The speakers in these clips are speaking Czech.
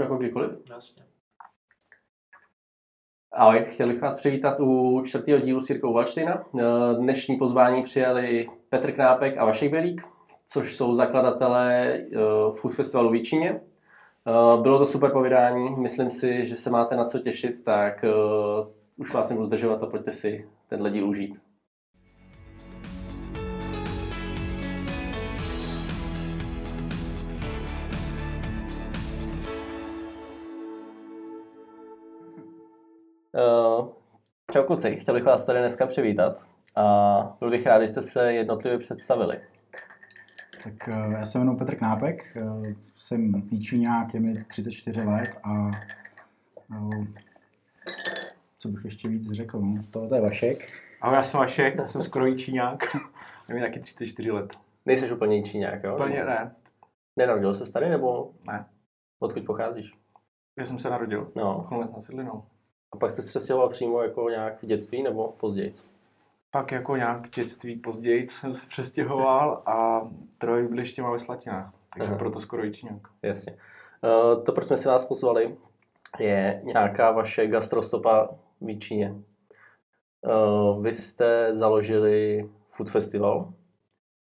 jako kdykoliv? Jasně. Ahoj, chtěl bych vás přivítat u čtvrtého dílu s Jirkou Valštejna. Dnešní pozvání přijali Petr Knápek a Vašek Belík, což jsou zakladatelé eh, Food Festivalu v Číně. Eh, bylo to super povídání, myslím si, že se máte na co těšit, tak eh, už vás nebudu zdržovat a pojďte si tenhle díl užít. Čau kluci, chtěl bych vás tady dneska přivítat a byl bych rád, kdybyste se jednotlivě představili. Tak uh, já se jmenuji Petr Knápek, uh, jsem Jíčíňák, je mi 34 let a uh, co bych ještě víc řekl, no, tohle je Vašek. Ahoj, já jsem Vašek, já jsem skoro Jíčíňák, je mi taky 34 let. Nejseš úplně Jíčíňák, jo? Úplně ne. Nenarodil se tady, nebo? Ne. Odkud pocházíš? Kde jsem se narodil? No. Chlumec na Sidlinou. A pak se přestěhoval přímo jako nějak v dětství nebo později? Pak jako nějak v dětství později jsem se přestěhoval a troj ještě máme ve Slatinách. Takže Aha. proto skoro Jíčíňák. Jasně. Uh, to, proč jsme si vás pozvali, je nějaká vaše gastrostopa v Číně. Uh, vy jste založili Food Festival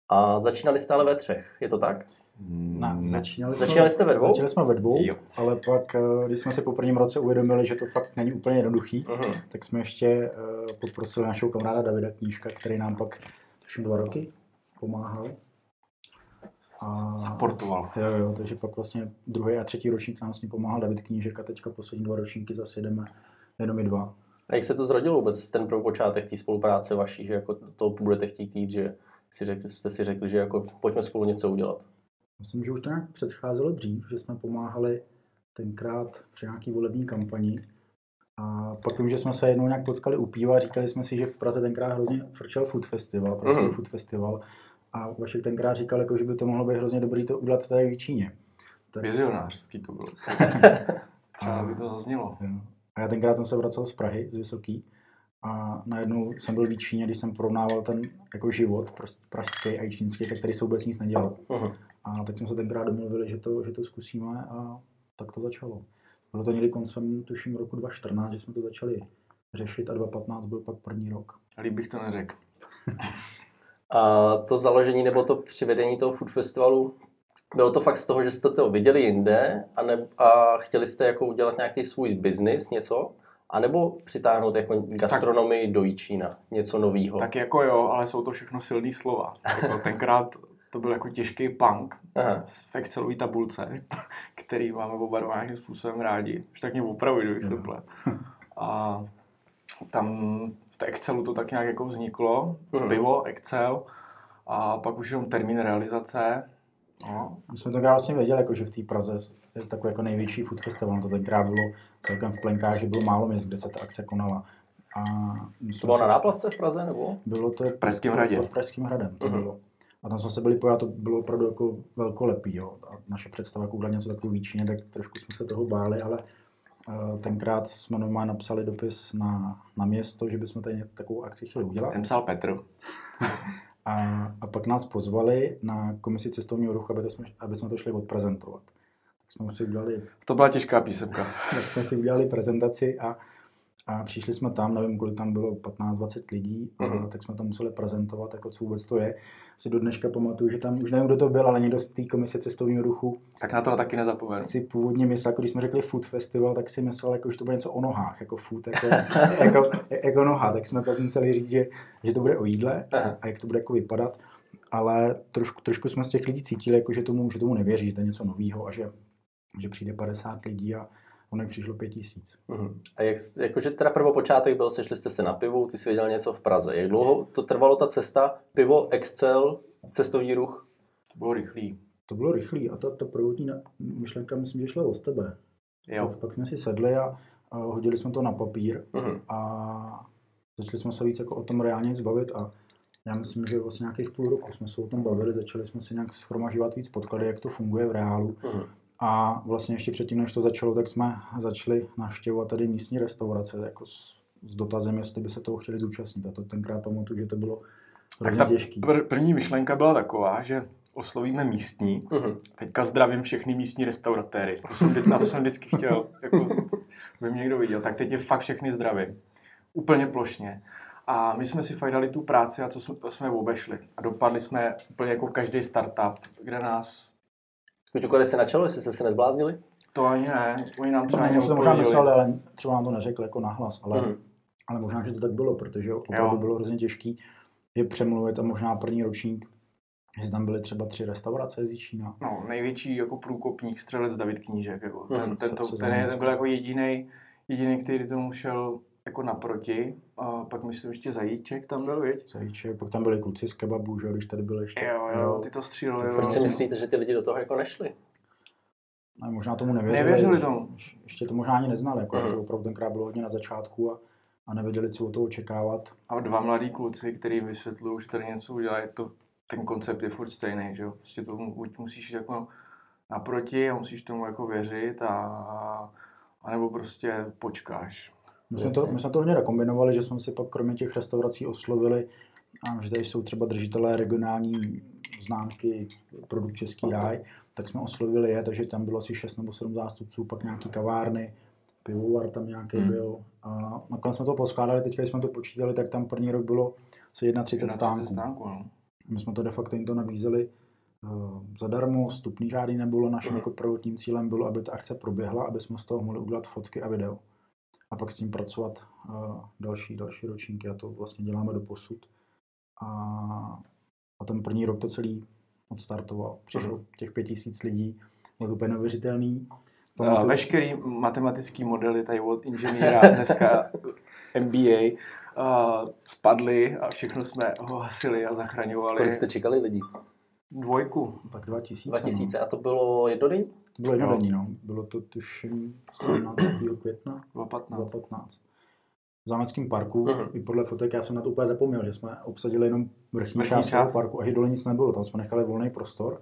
a začínali jste ale ve třech, je to tak? Ne, začínali, Začínali jste ve dvou? Začali jsme ve dvou, Jo. ale pak, eh, když jsme si po prvním roce uvědomili, že to fakt není úplně jednoduchý, Uh-huh. tak jsme ještě eh, poprosili našeho kamaráda Davida Knížka, který nám pak, tuším dva roky, pomáhal. A, Zaportoval. Jo, jo, takže pak vlastně druhý a třetí ročník nám s ním pomáhal David Knížek a teďka poslední dva ročníky zase jedeme jenom my dva. A jak se to zrodilo vůbec, ten prvopočátek té spolupráce vaší, že jako to budete chtít jít, že si řekli, jste si řekli, že jako pojďme spolu něco udělat. Myslím, že už to nějak předcházelo dřív, že jsme pomáhali tenkrát při nějaký volební kampani. A pak vím, že jsme se jednou nějak potkali u piva říkali jsme si, že v Praze tenkrát hrozně frčel food festival, prostě Mhm. food festival. A Vašek tenkrát říkal, jako, že by to mohlo být hrozně dobrý to udělat tady v Číně. Tak, Vizionářský to byl. Třeba by to zaznělo. a já tenkrát jsem se vracel z Prahy, z Vysoký. A najednou jsem byl v Číně, když jsem porovnával ten jako život pras- pražský a čínský, tak tady se vůbec nic nedělal. Uh-huh. A tak jsme se tenkrát domluvili, že to, že to zkusíme a tak to začalo. Bylo to někdy koncem, tuším, roku 2014, že jsme to začali řešit a 2015 byl pak první rok. Líp bych to neřekl. A to založení nebo to přivedení toho food festivalu, bylo to fakt z toho, že jste to viděli jinde a, ne, a chtěli jste jako udělat nějaký svůj biznis, něco? A nebo přitáhnout jako gastronomii do Jíčína, něco nového? Tak jako jo, ale jsou to všechno silný slova. Jako tenkrát to byl jako těžký punk Aha. v Excelový tabulce, který máme oba dva nějakým způsobem rádi. Už tak mě opravuj, kdybych se Jo. plet. A tam v Excelu to tak nějak jako vzniklo, Mhm. pivo, Excel, a pak už jenom termín realizace. No, My jsme tenkrát vlastně věděli, jako, že v té Praze je takový jako největší food festival. To tenkrát bylo celkem v plenkách, že bylo málo měst, kde se ta akce konala. A To bylo na náplavce v Praze, nebo? Bylo to Pražském pod- hradě. Pod Pražským hradem to Mhm. bylo. A tam jsme se byli pojat, to bylo opravdu jako velkolepý. Jo. A naše představa udělat něco takového výčině, tak trošku jsme se toho báli, ale uh, tenkrát jsme normálně napsali dopis na, na město, že bychom tady takovou akci chtěli udělat. ten psal Petr. A, a pak nás pozvali na komisi cestovního ruchu, aby, to jsme, aby jsme to šli odprezentovat. Tak jsme si udělali To byla těžká písemka. tak jsme si udělali prezentaci a, a přišli jsme tam, nevím, kolik tam bylo, 15-20 lidí, Mhm. uh tak jsme tam museli prezentovat, jako co vůbec to je. Si do dneška pamatuju, že tam, už nevím, kdo to byl, ale někdo z té komise cestovního ruchu Tak na to taky nezapomenu. si původně myslel, jako když jsme řekli food festival, tak si myslel, jako, že to bude něco o nohách, jako food, jako, jako, jako noha, tak jsme pak museli říct, že, že to bude o jídle Aha. a jak to bude jako vypadat, ale trošku, trošku jsme z těch lidí cítili, jako, že, tomu, že tomu nevěří, že to je něco nového a že, že přijde 50 lidí a ono přišlo 5 tisíc. Mhm. A jak, jakože teda prvopočátek byl, sešli jste se na pivu, ty jsi věděl něco v Praze. Jak dlouho to trvalo ta cesta? Pivo, Excel, cestovní ruch? To bylo rychlý. To bylo rychlý a ta, ta prvotní na- myšlenka myslím, že šla od tebe. Jo. Pak, pak jsme si sedli a, a hodili jsme to na papír Mhm. a začali jsme se víc jako o tom reálně zbavit a já myslím, že vlastně nějakých půl roku jsme se o tom bavili, začali jsme si nějak schromažovat víc podklady, jak to funguje v reálu Mhm. A vlastně ještě předtím, než to začalo, tak jsme začali navštěvovat tady místní restaurace jako s, s dotazem, jestli by se toho chtěli zúčastnit a to tenkrát pamatuju, že to bylo Tak ta těžký. pr- první myšlenka byla taková, že oslovíme místní. Mhm. Teďka zdravím všechny místní restauratéry. To jsem, na to jsem vždycky chtěl, jako, by mě někdo viděl. Tak teď je fakt všechny zdravím. Úplně plošně. A my jsme si fakt dali tu práci a co jsme, to jsme obešli. A dopadli jsme úplně jako každý startup, kde nás Kuťukové se na čelo, jestli jste se nezbláznili? to ani ne, oni nám třeba Oni si to možná mysleli, ale třeba nám to neřekl jako nahlas, ale, Mhm. ale možná, že to tak bylo, protože opravdu Jo. bylo hrozně těžký je přemluvit a možná první ročník, že tam byly třeba tři restaurace z Jíčína. No, největší jako průkopník, střelec David Knížek. Jako. Ten, Mhm, ten, to, ten, je, ten byl jako jediný, jediný, který tomu šel jako naproti. A pak myslím ještě Zajíček tam byl, viď? Zajíče, pak tam byli kluci z kebabu, že jo, když tady byli ještě. Jo, jo, ty to stříleli. Proč si myslíte, že ty lidi do toho jako nešli? A možná tomu nevěřili. Nevěřili tomu. Ještě- Ještě to možná ani neznali, jako Mhm. to opravdu tenkrát bylo hodně na začátku a, a nevěděli, co od toho očekávat. A dva mladí kluci, který vysvětlují, že tady něco udělají, to, ten koncept je furt stejný, že jo? Prostě to buď musíš jít jako naproti a musíš tomu jako věřit a, a nebo prostě počkáš. My jsme, to, my jsme to hodně nakombinovali, že jsme si pak kromě těch restaurací oslovili, a že tady jsou třeba držitelé regionální známky produkt Český ráj, tak jsme oslovili je, takže tam bylo asi 6 nebo 7 zástupců, pak nějaký kavárny, pivovar tam nějaký Hmm. byl. A nakonec jsme to poskládali, teďka když jsme to počítali, tak tam první rok bylo asi 31 stánků. stánků no. My jsme to de facto jim to nabízeli uh, zadarmo, vstupný žádný nebylo. Naším jako prvotním cílem bylo, aby ta akce proběhla, aby jsme z toho mohli udělat fotky a video. A pak s tím pracovat uh, další, další ročníky a to vlastně děláme do posud. A, a ten první rok to celý odstartoval. Přišlo těch pět tisíc lidí, bylo to úplně neuvěřitelný. A Pamatuju- veškerý matematický modely tady od inženýra dneska MBA uh, spadly a všechno jsme ho hasili a zachraňovali. Kolik jste čekali lidí? Dvojku. tak 2000. 2000 a to bylo jednodenní? No. To bylo No. jednodenní, no. Bylo to tuším 17. května. 2.15. 2015. V zámeckém parku, Mhm. i podle fotek, já jsem na to úplně zapomněl, že jsme obsadili jenom vrchní, Vrchní část parku a že dole nic nebylo, tam jsme nechali volný prostor,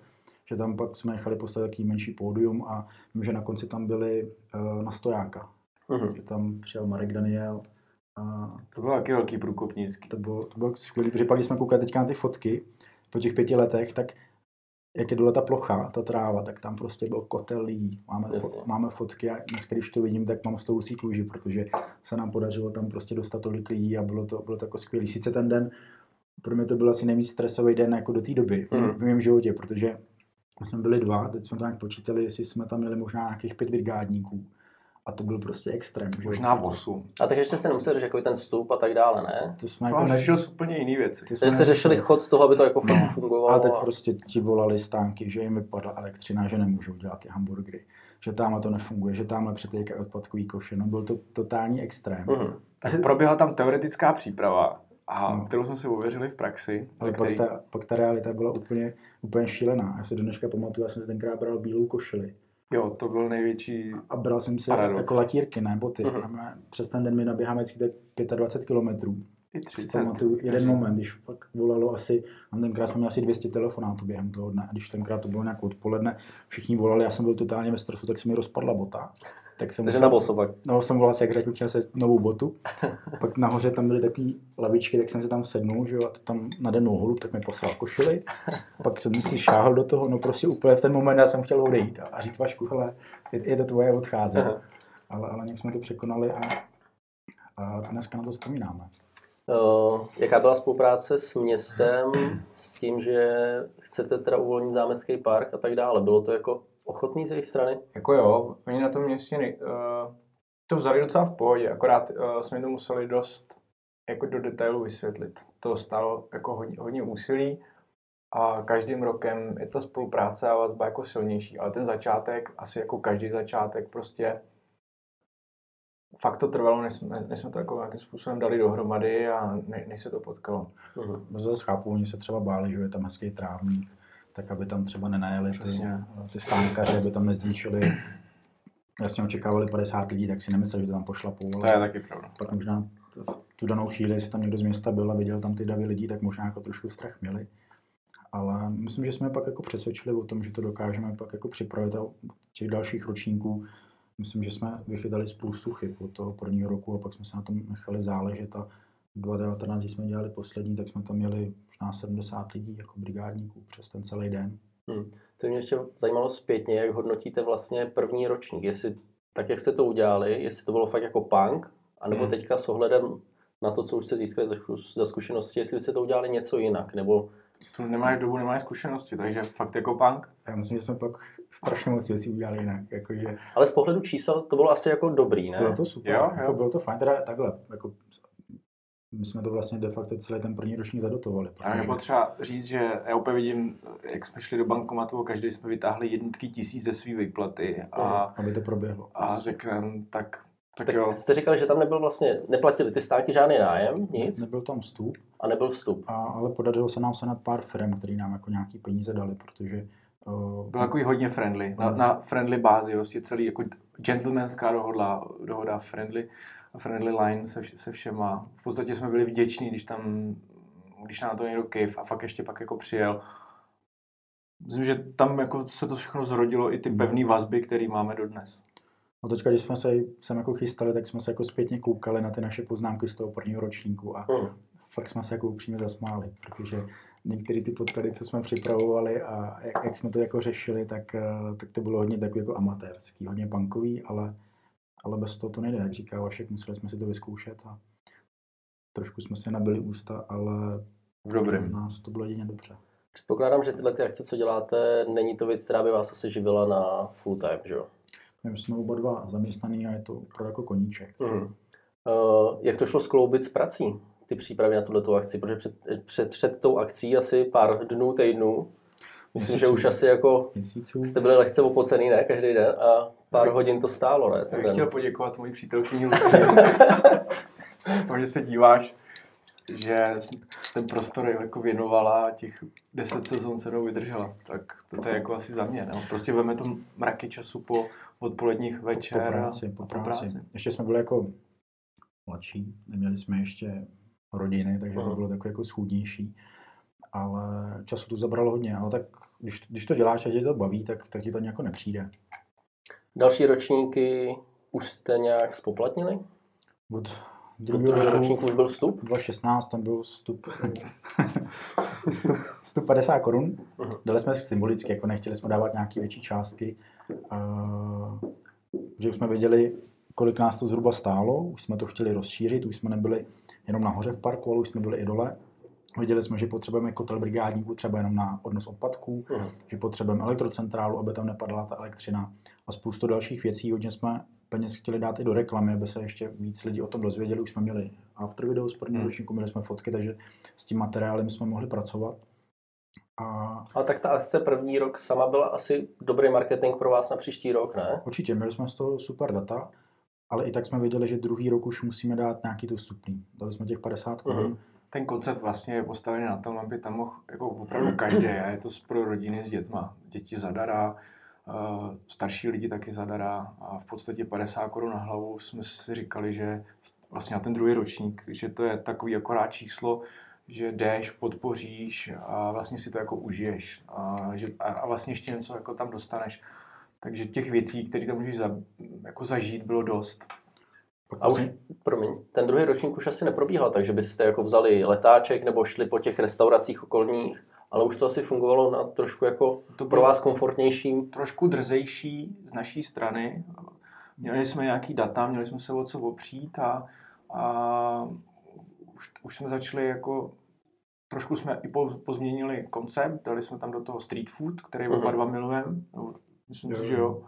že tam pak jsme nechali postavit takový menší pódium a vím, že na konci tam byli uh, na stojáka, Mhm. že tam přijel Marek Daniel a To byl taky velký průkopnický. to bylo, to bylo skvělé, protože pak, když jsme koukali teďka na ty fotky po těch pěti letech, tak jak je dole ta plocha, ta tráva, tak tam prostě byl kotel lidí. Máme, Jasně. fo- máme fotky a dneska, když to vidím, tak mám z toho husí kůži, protože se nám podařilo tam prostě dostat tolik lidí a bylo to, bylo to jako skvělé. Sice ten den, pro mě to byl asi nejvíc stresový den jako do té doby Mhm. v mém životě, protože my jsme byli dva, teď jsme nějak počítali, jestli jsme tam měli možná nějakých pět brigádníků. A to byl prostě extrém. že jo. Možná 8. A tak ještě se nemusel řešit jako ten vstup a tak dále, ne? To jsme To jako jako ne- úplně jiný věci. ty jsme Takže jste řešili chod toho, aby to jako fakt No. fungovalo. Ale teď a- prostě ti volali stánky, že jim vypadla elektřina, že nemůžou dělat ty hamburgery, že tamhle to nefunguje, že tamhle přetékají odpadkový koše. No byl to totální extrém. Mhm. Tak proběhla tam teoretická příprava, a No. kterou jsme si ověřili v praxi. Ale ve pak který- ta, pak ta realita byla úplně, úplně šílená. Já si do dneška pamatuju, já jsem si tenkrát bral bílou košili Jo, to byl největší... a bral jsem si Paradox. jako latírky, ne boty. My- Přes ten den my naběháme tak 25 kilometrů. I Si 30. pamatuju jeden moment, když pak volalo asi, a tenkrát jsme měli asi 200 telefonátů během toho dne, a když tenkrát to bylo nějak odpoledne, všichni volali, já jsem byl totálně ve stresu, tak se mi rozpadla bota. Tak jsem Takže musel- na boso pak. No, jsem volal si, jak hrať se novou botu. Pak nahoře tam byly takové lavičky, tak jsem si tam sednul, že jo, a tam nade mnou holub, tak mi poslal košili. Pak jsem si šáhl do toho, no prostě úplně v ten moment já jsem chtěl odejít a, a říct Vašku, hele, je, je to tvoje, odchází. Aha. Ale, ale nějak jsme to překonali a, a dneska na to vzpomínáme. Uh, jaká byla spolupráce s městem s tím, že chcete teda uvolnit zámecký park a tak dále? Bylo to jako ochotný z jejich strany? Jako jo, oni na tom městě uh, to vzali docela v pohodě, akorát uh, jsme to museli dost jako do detailu vysvětlit. To stalo jako hodně, hodně úsilí a každým rokem je ta spolupráce a vazba jako silnější, ale ten začátek, asi jako každý začátek, prostě fakt to trvalo, než jsme, než jsme to jako nějakým způsobem dali dohromady a ne, než se to potkalo. Mhm. Zase chápu, oni se třeba báli, že je tam hezký trávník, tak aby tam třeba nenajeli ty, ty stánkaři, aby tam nezničili. Jasně očekávali 50 lidí, tak si nemyslel, že to tam pošlapou. To ale- je taky pravda. pak možná v tu danou chvíli, jestli tam někdo z města byl a viděl tam ty davy lidí, tak možná jako trošku strach měli. Ale myslím, že jsme pak jako přesvědčili o tom, že to dokážeme pak jako připravit a těch dalších ročníků myslím, že jsme vychytali spoustu chyb od toho prvního roku a pak jsme se na tom nechali záležet a 2019, když jsme dělali poslední, tak jsme tam měli možná 70 lidí jako brigádníků přes ten celý den. Hmm. To mě ještě zajímalo zpětně, jak hodnotíte vlastně první ročník, jestli tak, jak jste to udělali, jestli to bylo fakt jako punk, anebo hmm. teďka s ohledem na to, co už jste získali za, zkušenosti, jestli jste to udělali něco jinak, nebo... Tu nemáš dobu, nemáš zkušenosti, takže fakt jako punk. Já myslím, že jsme pak strašně moc věcí udělali jinak. Jakože... Ale z pohledu čísel to bylo asi jako dobrý, ne? Bylo to super, jo, jako jo. bylo to fajn, teda takhle, jako my jsme to vlastně de facto celý ten první ročník zadotovali. Protože... A je potřeba říct, že já úplně vidím, jak jsme šli do bankomatu a každý jsme vytáhli jednotky tisíc ze své výplaty. A, aby to proběhlo. A řekneme, tak tak, tak jo. jste říkali, že tam nebyl vlastně, neplatili ty stáky žádný nájem, nic? Nebyl tam vstup. A nebyl vstup. A, ale podařilo se nám se nad pár firm, který nám jako nějaký peníze dali, protože Uh, byl jako hodně friendly, na, na friendly bázi, vlastně celý jako gentlemanská dohoda, dohoda friendly, friendly line se, se všema. V podstatě jsme byli vděční, když tam, když na to někdo kejv a fakt ještě pak jako přijel. Myslím, že tam jako se to všechno zrodilo, i ty pevné vazby, které máme dodnes. A teďka, když jsme se sem jako chystali, tak jsme se jako zpětně koukali na ty naše poznámky z toho prvního ročníku a mm. fakt jsme se jako upřímně zasmáli, protože některé ty podklady, co jsme připravovali a jak, jak jsme to jako řešili, tak, eh, tak to bylo hodně takový jako amatérský, hodně punkový, ale, ale bez toho to nejde, jak říká Vašek, museli jsme si to vyzkoušet a trošku jsme si nabili ústa, ale v dobrém. nás to bylo jedině dobře. Předpokládám, že tyhle ty akce, co děláte, není to věc, která by vás asi živila na full time, že jo? My jsme oba dva zaměstnaný a je to opravdu jako koníček. Mm. Uh, jak to šlo skloubit s prací, ty přípravy na tuto akci? Protože před, před, před tou akcí asi pár dnů, týdnů, myslím, Měsíců. že už asi jako Měsíců. jste byli lehce opocený, ne, každý den a pár tak, hodin to stálo, ne? Já bych chtěl poděkovat mojí přítelkyni Luci, že se díváš, že ten prostor jako věnovala a těch deset sezon se vydržela. Tak to je jako asi za mě. No. Prostě veme to mraky času po odpoledních večer. Po práci, po, po práci. práci. Ještě jsme byli jako mladší, neměli jsme ještě rodiny, takže uh-huh. to bylo takové jako schůdnější. Ale času to zabralo hodně, ale tak když, když to děláš a tě to baví, tak, tak ti to nějak nepřijde. Další ročníky už jste nějak spoplatnili? Od druhého ročníku už byl vstup? 2016 tam byl vstup, vstup 150 korun. Uh-huh. Dali jsme symbolicky, jako nechtěli jsme dávat nějaké větší částky. Uh, že už jsme věděli, kolik nás to zhruba stálo, už jsme to chtěli rozšířit, už jsme nebyli jenom nahoře v parku, ale už jsme byli i dole. Viděli jsme, že potřebujeme kotel brigádníků třeba jenom na odnos odpadků, uh-huh. že potřebujeme elektrocentrálu, aby tam nepadala ta elektřina a spoustu dalších věcí. Hodně jsme peněz chtěli dát i do reklamy, aby se ještě víc lidí o tom dozvěděli. Už jsme měli after video z prvního hmm. ročníku, měli jsme fotky, takže s tím materiálem jsme mohli pracovat. A... Ale tak ta akce první rok sama byla asi dobrý marketing pro vás na příští rok, ne? Určitě, měli jsme z toho super data, ale i tak jsme věděli, že druhý rok už musíme dát nějaký to vstupný. Dali jsme těch 50 korun. Mm-hmm. Ten koncept vlastně je postavený na tom, aby tam mohl jako opravdu každý, je to pro rodiny s dětma. Děti zadará, Eh, starší lidi taky zadará a v podstatě 50 korun na hlavu jsme si říkali, že vlastně na ten druhý ročník, že to je takový akorát číslo, že jdeš, podpoříš a vlastně si to jako užiješ a, že, a vlastně ještě něco jako tam dostaneš. Takže těch věcí, které tam můžeš za, jako zažít, bylo dost. A už, promiň, ten druhý ročník už asi neprobíhal, takže byste jako vzali letáček nebo šli po těch restauracích okolních ale už to asi fungovalo na trošku jako to pro vás komfortnější. Trošku drzejší z naší strany. Měli jsme nějaký data, měli jsme se o co opřít a, a už, už jsme začali jako trošku jsme i pozměnili koncept, dali jsme tam do toho street food, který oba dva milujeme, myslím si, že jo.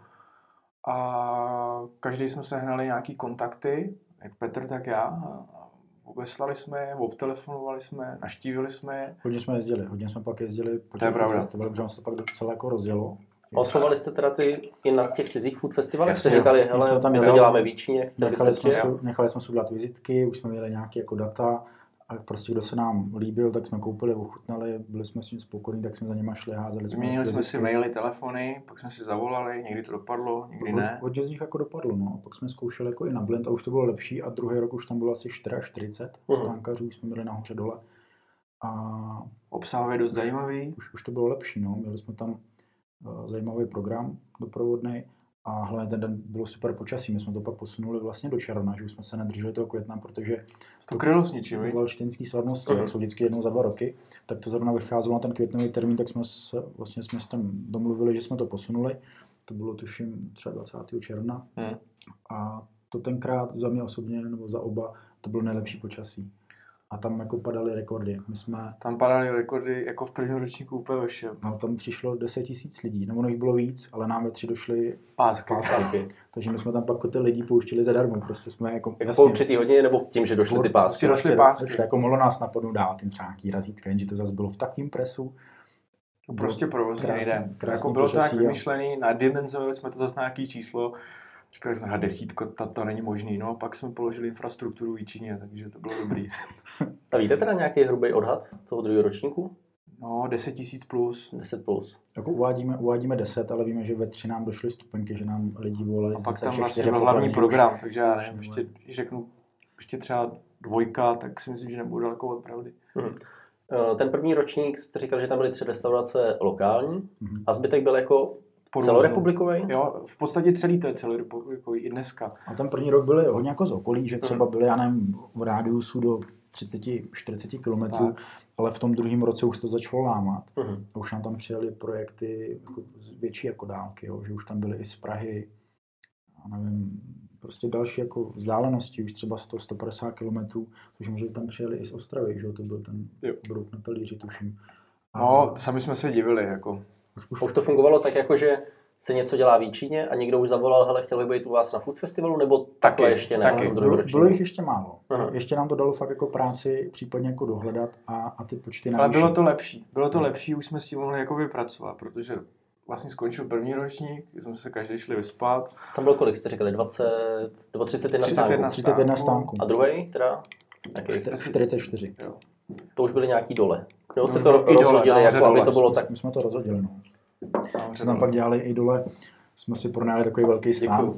A každý jsme sehnali nějaký kontakty, jak Petr, tak já. A obeslali jsme je, obtelefonovali jsme, naštívili jsme je. Hodně jsme jezdili, hodně jsme pak jezdili po to je pravda. festivalu, protože se to pak docela jako rozjelo. A oslovali jste teda ty i na těch cizích food festivalech? Jste říkali, hele, tam my to děláme víčně, nechali jsme, si, nechali jsme si udělat vizitky, už jsme měli nějaké jako data, a prostě kdo se nám líbil, tak jsme koupili, ochutnali, byli jsme s ním spokojení, tak jsme za něma šli, házeli jsme. Změnili jsme si maily, telefony, pak jsme si zavolali, někdy to dopadlo, někdy ne. Hodně z nich jako dopadlo, no. Pak jsme zkoušeli jako i na blend a už to bylo lepší a druhý rok už tam bylo asi 44 uh-huh. stánkařů, jsme byli nahoře dole. A obsahově dost zajímavý. Už, už to bylo lepší, no. Měli jsme tam uh, zajímavý program doprovodný A hlavně ten den bylo super počasí, my jsme to pak posunuli vlastně do června, že už jsme se nedrželi toho května, protože To krylo s ničím, viď? valštínský slavnosti, jak jsou vždycky jednou za dva roky, tak to zrovna vycházelo na ten květnový termín, tak jsme se vlastně jsme s tam domluvili, že jsme to posunuli. To bylo tuším třeba 20. června. Hmm. A to tenkrát za mě osobně, nebo za oba, to bylo nejlepší počasí. A tam jako padaly rekordy. My jsme, Tam padaly rekordy jako v prvním ročníku úplně ve všem. no tam přišlo 10 tisíc lidí, nebo ono jich bylo víc, ale nám ve tři došly Pásky. Pásky. takže my jsme tam pak ty lidi pouštili zadarmo, prostě jsme jako, Jako po určitý hodině, nebo tím, že došly ty pásky? Došly pásky. ještě jako mohlo nás napadnout dát jim třeba nějaký razítka, jenže to zase bylo v takovém presu, No prostě provozně nejde. krásný Jako bylo to tak vymyšlený, nadimenzovali jsme to zase na nějaký číslo. Říkali jsme, a desítko, to, to není možný. No a pak jsme položili infrastrukturu v Jíčině, takže to bylo dobrý. A víte teda nějaký hrubý odhad toho druhého ročníku? No, 10 tisíc plus. 10 plus. Jako uvádíme, uvádíme 10, ale víme, že ve 3 nám došly stupenky, že nám lidi volali A pak tam vlastně byl hlavní program, takže já nevím, Už- ještě, když řeknu ještě třeba dvojka, tak si myslím, že nebudu daleko od pravdy. Mhm. Eh, Ten první ročník jste říkal, že tam byly tři restaurace lokální Mhm. a zbytek byl jako celorepublikový? Jo, v podstatě celý to je celorepublikový i dneska. A ten první rok byly hodně jako z okolí, že Mhm. třeba byly, já nevím, v rádiusu do 30-40 kilometrů, Tak. ale v tom druhém roce už to začalo lámat. Mhm. A už nám tam přijeli projekty jako z větší jako dálky, jo, že už tam byly i z Prahy, já nevím, prostě další jako vzdálenosti, už třeba 100-150 kilometrů, tuším, že tam přijeli i z Ostravy, že jo, to byl ten Jo. brouk na talíři, tuším. A No, sami jsme se divili, jako. Už, Už to fungovalo tak jako, že se něco dělá v Jíčíně a někdo už zavolal, hele, chtěl bych být u vás na food festivalu, nebo takhle Taky, ještě ne taky. bylo, druhém bylo jich ještě málo. Aha. Ještě nám to dalo fakt jako práci případně jako dohledat a, a ty počty Ale navýšit. bylo to lepší. Bylo to Hmm. lepší, už jsme s tím mohli jako vypracovat, protože vlastně skončil první ročník, jsme se každý šli vyspat. Tam bylo kolik, jste říkali, 20 nebo 31 31 stánků? 31 stánků. stánků. A druhý teda? Jaký? 44. Jo. To už byly nějaký dole. Nebo jste No, to no, rozhodili, jako aby dole. to bylo tak... My jsme to rozhodili, no. Nahoře My jsme tam dole. pak dělali i dole, jsme si pronajali takový velký stán.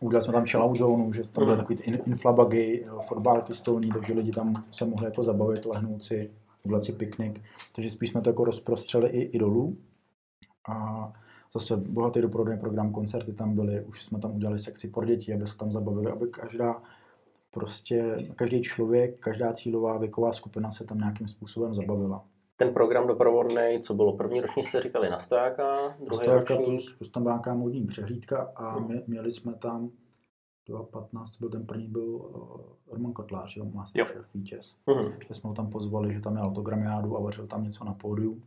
Udělali jsme tam chillout zónu, že tam byly Mhm. takový ty in- inflabagy, fotbálky stolní, takže lidi tam se mohli jako zabavit, lehnout si, udělat si piknik. Takže spíš jsme to jako rozprostřeli i, i dolů. A zase bohatý doprovodný program, koncerty tam byly, už jsme tam udělali sekci pro děti, aby se tam zabavili, aby každá prostě, každý člověk, každá cílová věková skupina se tam nějakým způsobem zabavila. Ten program doprovodný, co bylo první ročník, jste říkali na stojáka, druhý Stojaka ročník. plus, plus tam nějaká modní přehlídka a my, měli jsme tam 2015, byl ten první byl uh, Roman Kotlář, jo, Jo. Masterchef vítěz. Kde jsme ho tam pozvali, že tam měl autogramiádu a vařil tam něco na pódiu.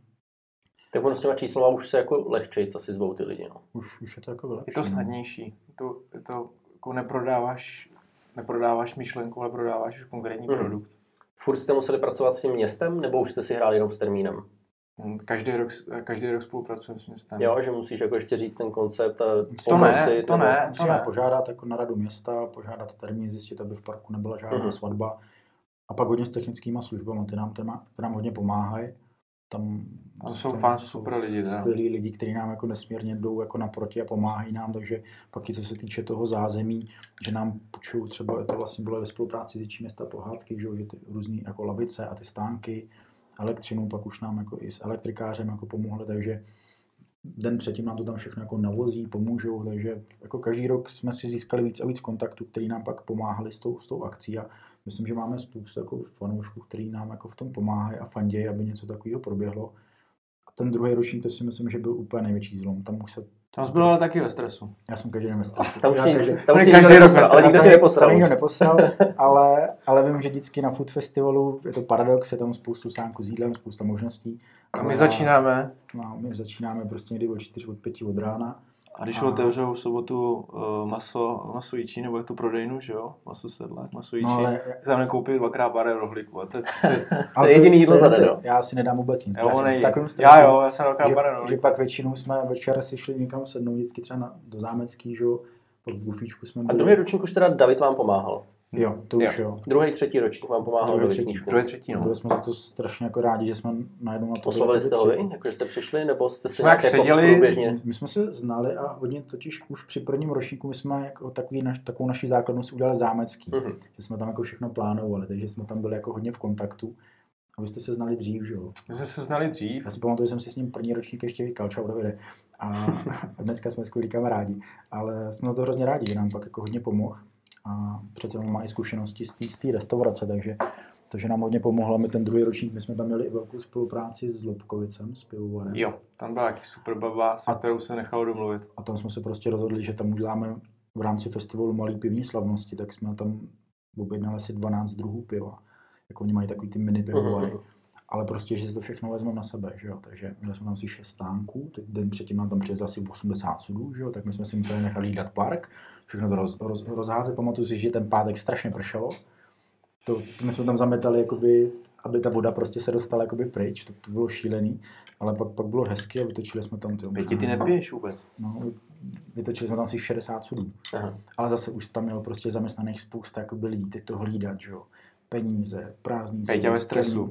Tak ono s těma číslama už se jako lehčej, co si zvou ty lidi. No. Už, už je to jako vylepšené. Je to snadnější. Je to, je to jako neprodáváš, neprodáváš myšlenku, ale prodáváš už konkrétní Mhm. produkt. Furt jste museli pracovat s tím městem, nebo už jste si hráli jenom s termínem? Hm, Každý rok, každý rok spolupracujeme s městem. Jo, že musíš jako ještě říct ten koncept a To ne, poprosit, to ne. Musíme ne. požádat jako na radu města, požádat termín, zjistit, aby v parku nebyla žádná Mhm. svatba. A pak hodně s technickými službami, ty nám, ty nám, ty nám hodně pomáhají. Tam, Tam jsou fakt super lidi. Skvělí lidi, kteří nám jako nesmírně jdou jako naproti a pomáhají nám, takže pak i co se týče toho zázemí, že nám počují třeba, to vlastně bylo ve spolupráci s města pohádky, že, že ty různé jako lavice a ty stánky, elektřinu, pak už nám jako i s elektrikářem jako pomohli, takže den předtím nám to tam všechno jako navozí, pomůžou, takže jako každý rok jsme si získali víc a víc kontaktů, který nám pak pomáhali s tou, s tou akcí a myslím, že máme spoustu jako fanoušků, který nám jako v tom pomáhají a fandějí, aby něco takového proběhlo. A ten druhý ročník, to si myslím, že byl úplně největší zlom. Tam už se, Tam jsi byl ale taky ve stresu. já jsem každý den ve stresu. Tam už Já tě, každý- tam už tě každý nikdo rok neposral, ale nikdo tě tam neposral. nikdo už. neposral, ale, ale vím, že vždycky na Food Festivalu je to paradox, je tam spoustu sánků s jídlem, spousta možností. A my začínáme, No, my začínáme prostě někdy od 4, od 5 od rána. A když A- otevřou v sobotu uh, maso, maso jíčí, nebo jak tu prodejnu, že jo? Maso sedlák, maso jíčí. No, ale, Tak tam nekoupit dvakrát pár rohlíků. A to, je- to, je- ale jediný jídlo za den, to-? Já si nedám vůbec nic. jo, já jsem nej, stresu, já jo, já jsem dvakrát že, pár že rohlíků. pak většinou jsme večer si šli někam sednout, vždycky třeba na, do Zámecký, že jo, pak v bufíčku jsme A byli. druhý ročník už teda David vám pomáhal. Jo, to už jo. Druhý, třetí ročník vám pomáhal Druhý, do třetí. Druhé třetí, no. Byli jsme za to strašně jako rádi, že jsme najednou na to byli Oslovili jako jste ho vy, jako že jste přišli, nebo jste si jak nějak jako seděli- průběžně... My jsme se znali a hodně totiž už při prvním ročníku my jsme jako takový naš, takovou naši základnu si udělali zámecký. Mhm. Že jsme tam jako všechno plánovali, takže jsme tam byli jako hodně v kontaktu. A vy jste se znali dřív, že jo? My jsme se znali dřív. Já si pamatuju, že jsem si s ním první ročník ještě vykal, čau Davide. A dneska jsme skvělí kamarádi. Ale jsme na to hrozně rádi, že nám pak jako hodně pomohl. A přece on má i zkušenosti z té- restaurace, takže, takže nám hodně pomohlo. My ten druhý ročník, my jsme tam měli i velkou spolupráci s Lobkovicem, s pivovarem. Jo, tam byla taky super baba, se A- kterou se nechalo domluvit. A tam jsme se prostě rozhodli, že tam uděláme v rámci festivalu malý pivní slavnosti, tak jsme tam objednali asi 12 druhů piva. Jako oni mají takový ty mini pivovary. Mhm. Ale prostě, že si to všechno vezmeme na sebe, že jo. Takže měli jsme tam asi 6 stánků, teď den předtím nám tam přijezl asi 80 sudů, že jo, tak my jsme si museli nechat jídat park, všechno to roz, roz, rozházet. Pamatuju si, že ten pátek strašně pršelo. To, to my jsme tam zametali, jakoby, aby ta voda prostě se dostala jakoby pryč, to, to bylo šílený, ale pak, pak bylo hezky a vytočili jsme tam ty Pěti, ty nepiješ vůbec. No, vytočili jsme tam asi 60 sudů. Aha. Ale zase už tam mělo prostě zaměstnaných spousta jako lidí, teď to hlídat, že jo. Peníze, prázdný ve stresu.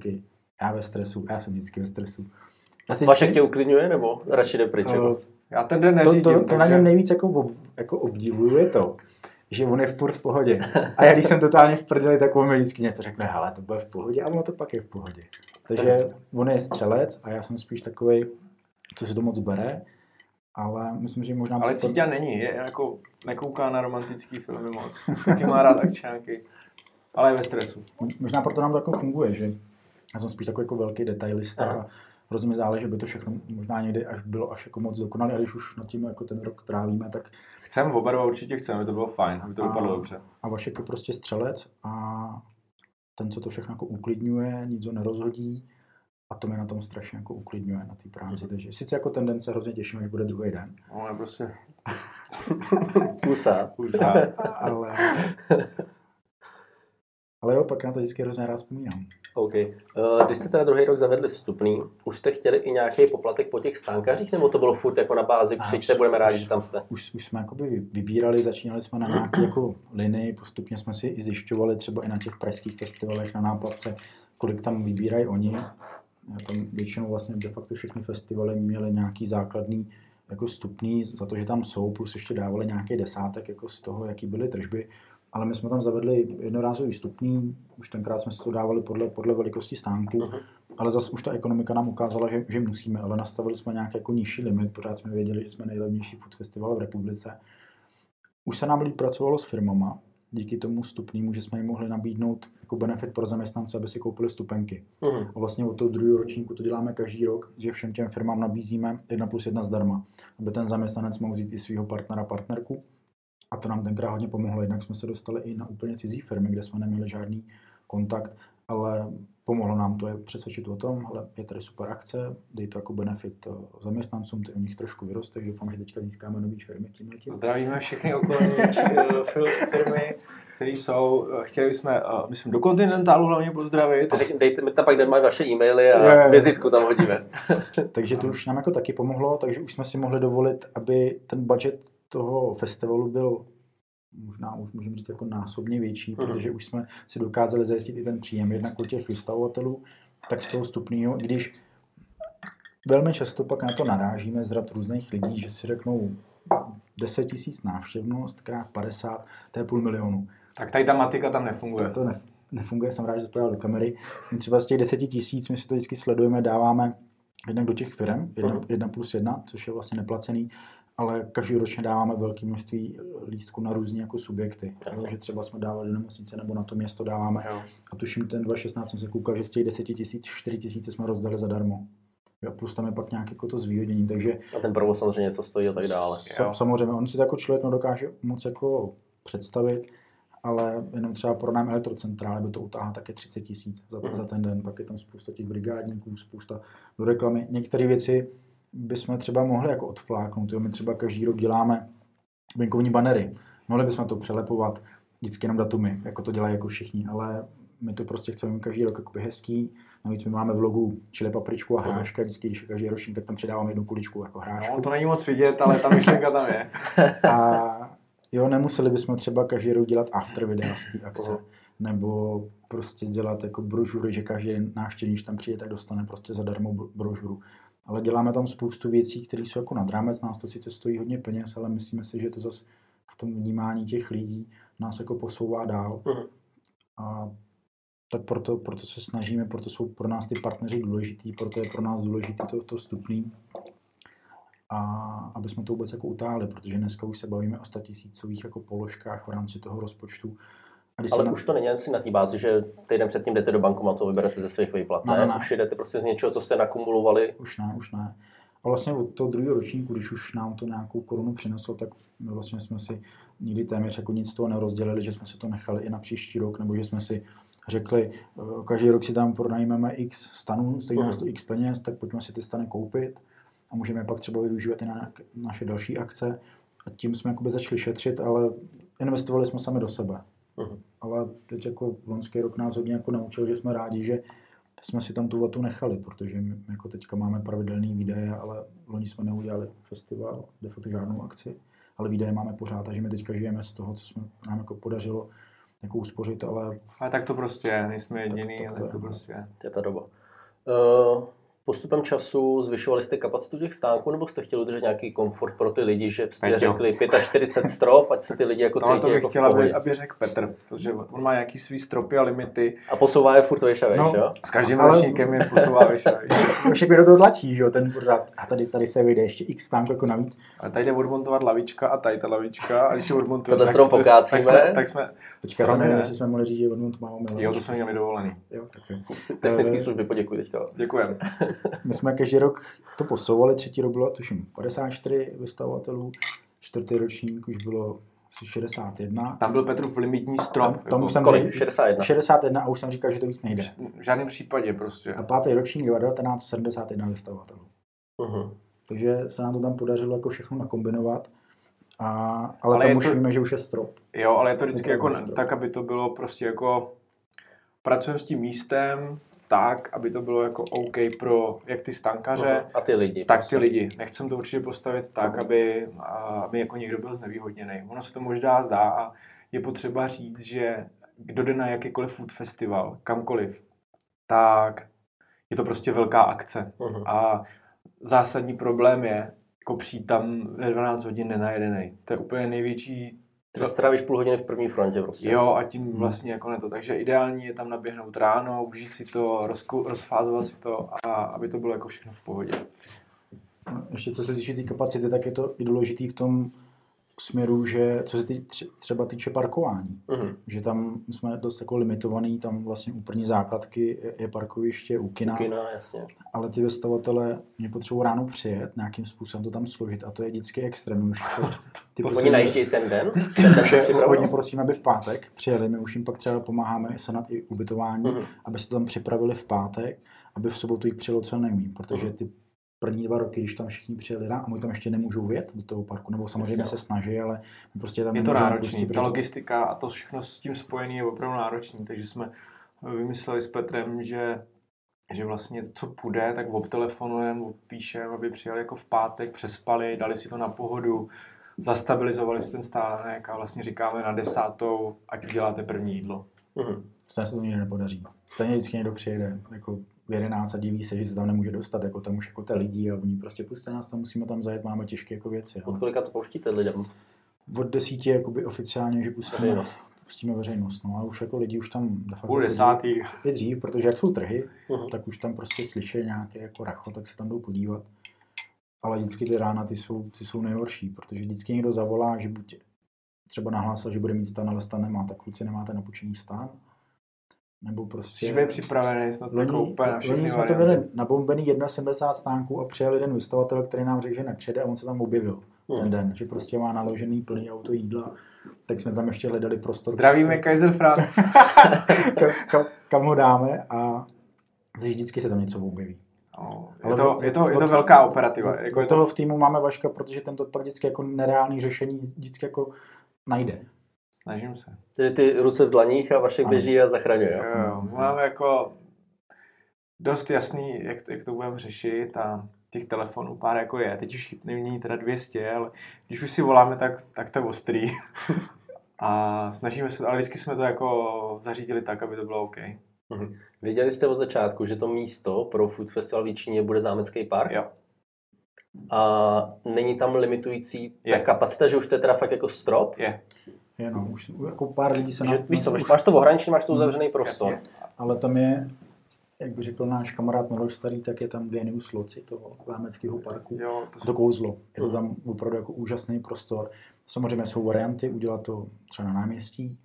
Já ve stresu, já jsem vždycky ve stresu. Já si Vašek vždycky- tě uklidňuje, nebo radši jde pryč? Jako? Já ten den to, neřídím, to, to na takže... něm nejvíc jako, ob, jako obdivuju je to, že on je furt v pohodě. A já když jsem totálně v prdeli, tak on mi vždycky něco řekne, hele, to bude v pohodě, a ono to pak je v pohodě. Takže on je střelec a já jsem spíš takový, co si to moc bere, ale myslím, že možná... Ale to- Cíťa není, je jako nekouká na romantický filmy moc. Taky má rád akčáky. Ale je ve stresu. Možná proto nám to jako funguje, že já jsem spíš takový jako velký detailista Aha. a hrozně mi záleží, aby to všechno možná někdy až bylo až jako moc dokonalé, a když už nad tím jako ten rok trávíme, tak Chcem, oba dva určitě chceme, aby to bylo fajn, aby to dopadlo dobře. a Vašek je prostě střelec a ten, co to všechno jako uklidňuje, nic ho nerozhodí a to mě na tom strašně jako uklidňuje na té práci. Takže sice jako ten den se hrozně těším, až bude druhý den, No, je prostě Kusa. kusa. ale, ale jo, pak na to vždycky hrozně rád vzpomínám. OK. Eh, Když jste teda druhý rok zavedli vstupný, už jste chtěli i nějaký poplatek po těch stánkařích, nebo to bylo furt jako na bázi, přijďte, budeme rádi, že tam jste? Už, už jsme jakoby vybírali, začínali jsme na nějaké jako linii, postupně jsme si i zjišťovali třeba i na těch pražských festivalech na náplavce, kolik tam vybírají oni. Já Tam většinou vlastně de facto všechny festivaly měly nějaký základní jako stupný za to, že tam jsou, plus ještě dávali nějaký desátek jako z toho, jaký byly tržby. Ale my jsme tam zavedli jednorázový stupný, už tenkrát jsme si to dávali podle, podle velikosti stánku, Mhm. ale zase už ta ekonomika nám ukázala, že, že musíme, ale nastavili jsme nějaký jako nižší limit, pořád jsme věděli, že jsme nejlevnější food festival v republice. Už se nám líp pracovalo s firmama, díky tomu stupnému, že jsme jim mohli nabídnout jako benefit pro zaměstnance, aby si koupili stupenky. Mhm. A vlastně od toho druhého ročníku to děláme každý rok, že všem těm firmám nabízíme jedna plus jedna zdarma, aby ten zaměstnanec mohl vzít i svého partnera, partnerku. A to nám tenkrát hodně pomohlo. Jednak jsme se dostali i na úplně cizí firmy, kde jsme neměli žádný kontakt, ale pomohlo nám to je přesvědčit o tom, ale je tady super akce, dej to jako benefit eh, zaměstnancům, ty u nich trošku vyroste, takže doufám, že teďka získáme nový firmy tímhle tím. Zdravíme všechny okolní eh, fil- firmy, které jsou, eh, chtěli bychom, myslím, do kontinentálu hlavně pozdravit. Řek, dejte mi tam pak, kde mají vaše e-maily a jo. vizitku tam hodíme. Takže to už nám jako taky pomohlo, takže už jsme si mohli dovolit, aby ten budget toho festivalu byl možná už můžeme říct jako násobně větší, Mhm. protože už jsme si dokázali zajistit i ten příjem jednak u těch vystavovatelů, tak z toho stupného, i když velmi často pak na to narážíme z rad různých lidí, že si řeknou 10 tisíc návštěvnost krát 50, to je půl milionu. Tak tady ta matika tam nefunguje. To ne, nefunguje, jsem rád, že to do kamery. Třeba z těch 10 tisíc my si to vždycky sledujeme, dáváme jednak do těch firm, jedna, Mhm. jedna plus jedna, což je vlastně neplacený, ale každoročně dáváme velké množství lístků na různé jako subjekty. Jasně. Jo, že třeba jsme dávali do nemocnice nebo na to město dáváme. Jo. A tuším ten 2016 jsem se koukal, že z těch 10 tisíc 4 tisíce jsme rozdali zadarmo. Jo, plus tam je pak nějaké jako to zvýhodnění, takže A ten provoz samozřejmě něco stojí a tak dále. Jo. Samozřejmě, on si to jako člověk nedokáže moc jako představit, ale jenom třeba pro nám elektrocentrály by to utáhlo také 30 tisíc za, Mhm. za ten den, pak je tam spousta těch brigádníků, spousta do reklamy. Některé věci bychom třeba mohli jako odfláknout, jo? my třeba každý rok děláme venkovní banery, mohli bychom to přelepovat vždycky jenom datumy, jako to dělají jako všichni, ale my to prostě chceme mít každý rok jakoby hezký, navíc my máme v logu čili papričku a hráška, vždycky, když je každý ročník, tak tam přidáváme jednu kuličku jako hrášku. No, to není moc vidět, ale ta myšlenka tam je. A jo, nemuseli bychom třeba každý rok dělat after videa z té akce. Nebo prostě dělat jako brožury, že každý návštěvník, když tam přijde, tak dostane prostě zadarmo bro- brožuru. Ale děláme tam spoustu věcí, které jsou jako nad rámec. Nás to sice stojí hodně peněz, ale myslíme si, že to zase v tom vnímání těch lidí nás jako posouvá dál. Mhm. A tak proto, proto se snažíme, proto jsou pro nás ty partneři důležitý, proto je pro nás důležitý to, to vstupný. A aby jsme to vůbec jako utáhli, protože dneska už se bavíme o statisícových jako položkách v rámci toho rozpočtu. Ale na... už to není asi na té bázi, že týden předtím jdete do bankomatu a vyberete ze svých výplat, ne? ne? ne. Už jdete prostě z něčeho, co jste nakumulovali. Už ne, už ne. A vlastně od toho druhého ročníku, když už nám to nějakou korunu přineslo, tak my vlastně jsme si nikdy téměř jako nic z toho nerozdělili, že jsme si to nechali i na příští rok, nebo že jsme si řekli, eh, každý rok si tam pronajmeme x stanů, stojí nás to x peněz, tak pojďme si ty stany koupit a můžeme pak třeba využívat i na naše další akce. A tím jsme jakoby začali šetřit, ale investovali jsme sami do sebe. Uh-huh. Ale teď jako loňský rok nás hodně jako naučil, že jsme rádi, že jsme si tam tu vatu nechali, protože my jako teďka máme pravidelný výdaje, ale loni jsme neudělali festival, de facto žádnou akci, ale výdaje máme pořád, takže my teďka žijeme z toho, co jsme nám jako podařilo jako uspořit, ale... Ale tak to prostě je, nejsme jediný, tak, tak to, ale to prostě je. To je ta doba. Uh, postupem času zvyšovali jste kapacitu těch stánků, nebo jste chtěli udržet nějaký komfort pro ty lidi, že jste řekli 45 strop, ať se ty lidi jako no, cítí to bych jako chtěl, aby, aby řekl Petr, protože on má nějaký svý stropy a limity. A posouvá je furt vejš a vejš, no, jo? S každým ale... ročníkem je posouvá vejš a vejš. Však do toho tlačí, že jo, ten pořád. A tady, tady se vyjde ještě x stánků jako navíc. A tady jde odmontovat lavička a tady ta lavička a když je odmontujeme, Tohle strom pokácíme. Tak jsme, tak jsme Počkej, tam nevím, jestli jsme mohli říct, že odmontováme. Jo, to jsme měli dovolený. Jo, tak jo. Technický služby poděkuji teďka. Děkujem. My jsme každý rok to posouvali, třetí rok bylo tuším 54 vystavovatelů, čtvrtý ročník už bylo asi 61. Tam byl Petrův limitní strop. Tam, tam už jsem kolik? 61. 61 a už jsem říkal, že to víc nejde. V žádném případě prostě. A pátý ročník 1971 vystavovatelů. Uh-huh. Takže se nám to tam podařilo jako všechno nakombinovat. A, ale, ale tam už to, víme, že už je strop. Jo, ale je to vždycky jako tak, aby to bylo prostě jako pracujeme s tím místem, tak, aby to bylo jako OK pro jak ty stankaře, a ty lidi. Tak prostě. ty lidi. Nechcem to určitě postavit tak, aby, aby jako někdo byl znevýhodněný. Ono se to možná zdá a je potřeba říct, že kdo jde na jakýkoliv food festival, kamkoliv, tak je to prostě velká akce. Uh-huh. A zásadní problém je, jako přijít tam ve 12 hodin nenajedený. To je úplně největší ty strávíš půl hodiny v první frontě prostě. Jo, a tím vlastně jako ne to. Takže ideální je tam naběhnout ráno, užít si to, rozku, rozfázovat si to a aby to bylo jako všechno v pohodě. Ještě co se týče té kapacity, tak je to i důležitý v tom, směru, že co se tý, třeba týče parkování, uh-huh. že tam jsme dost jako limitovaný, tam vlastně u první základky je, parkoviště u kina, u kina jasně. ale ty vystavatele mě potřebují ráno přijet, nějakým způsobem to tam složit a to je vždycky extrémní. Ty Oni najíždějí ten den? Ten hodně prosím, aby v pátek přijeli, my už jim pak třeba pomáháme nad i ubytování, uh-huh. aby se to tam připravili v pátek, aby v sobotu jich přijelo co nejméně, protože uh-huh. ty první dva roky, když tam všichni přijeli a oni tam ještě nemůžou vjet do toho parku, nebo samozřejmě se snaží, ale prostě tam je to náročné. Ta logistika a to všechno s tím spojené je opravdu náročné, takže jsme vymysleli s Petrem, že že vlastně co půjde, tak obtelefonujeme, píšeme, aby přijeli jako v pátek, přespali, dali si to na pohodu, zastabilizovali si ten stánek a vlastně říkáme na desátou, ať uděláte první jídlo. Mm-hmm. Stejně se to nikdy nepodaří. Stejně vždycky někdo přijede, jako v 11 a diví se, že se tam nemůže dostat, jako tam už jako ty lidi a oni prostě puste nás tam, musíme tam zajet, máme těžké jako věci. Od kolika to pouštíte lidem? Od desíti jakoby oficiálně, že pustíme veřejnost. Pustíme veřejnost, no a už jako lidi už tam de facto Půl desátý. Je dřív, protože jak jsou trhy, uh-huh. tak už tam prostě slyší nějaké jako racho, tak se tam jdou podívat. Ale vždycky ty rána ty jsou, ty jsou nejhorší, protože vždycky někdo zavolá, že buď třeba nahlásil, že bude mít stan, ale stan nemá, tak kluci nemáte napočený stan nebo prostě... Že byl připravený snad loni, jako úplně na všechny jsme to měli nabombený 71 stánků a přijel jeden vystavatel, který nám řekl, že nepřijede a on se tam objevil hmm. ten den, že prostě má naložený plný auto jídla, tak jsme tam ještě hledali prostor. Zdravíme Kaiser Franz. kam, kam, kam, ho dáme a vždycky se tam něco objeví. No, je, to, je, to, je to velká operativa. Jako je to... toho v týmu máme Vaška, protože tento pak vždycky jako nereálný řešení vždycky jako najde. Snažím se. Tedy ty ruce v dlaních a Vašek běží a zachraňuje. Jo, jo. My máme jako dost jasný, jak, jak to budeme řešit a těch telefonů pár jako je. Teď už není teda 200, ale když už si voláme, tak, tak to je ostrý. a snažíme se, ale vždycky jsme to jako zařídili tak, aby to bylo OK. Mhm. Věděli jste od začátku, že to místo pro Food Festival v Číně bude zámecký park? Jo. A není tam limitující je. ta kapacita, že už to je teda fakt jako strop? Je. Je, no, už jako pár lidí se Že, na, víš co, už, máš to ohraničení, máš to uzavřený prostor. Jasně. ale tam je, jak by řekl náš kamarád Miloš Starý, tak je tam genius loci toho Lámeckého parku. Jo, to, To kouzlo. Je to tam opravdu jako úžasný prostor. Samozřejmě jsou varianty, udělat to třeba na náměstí.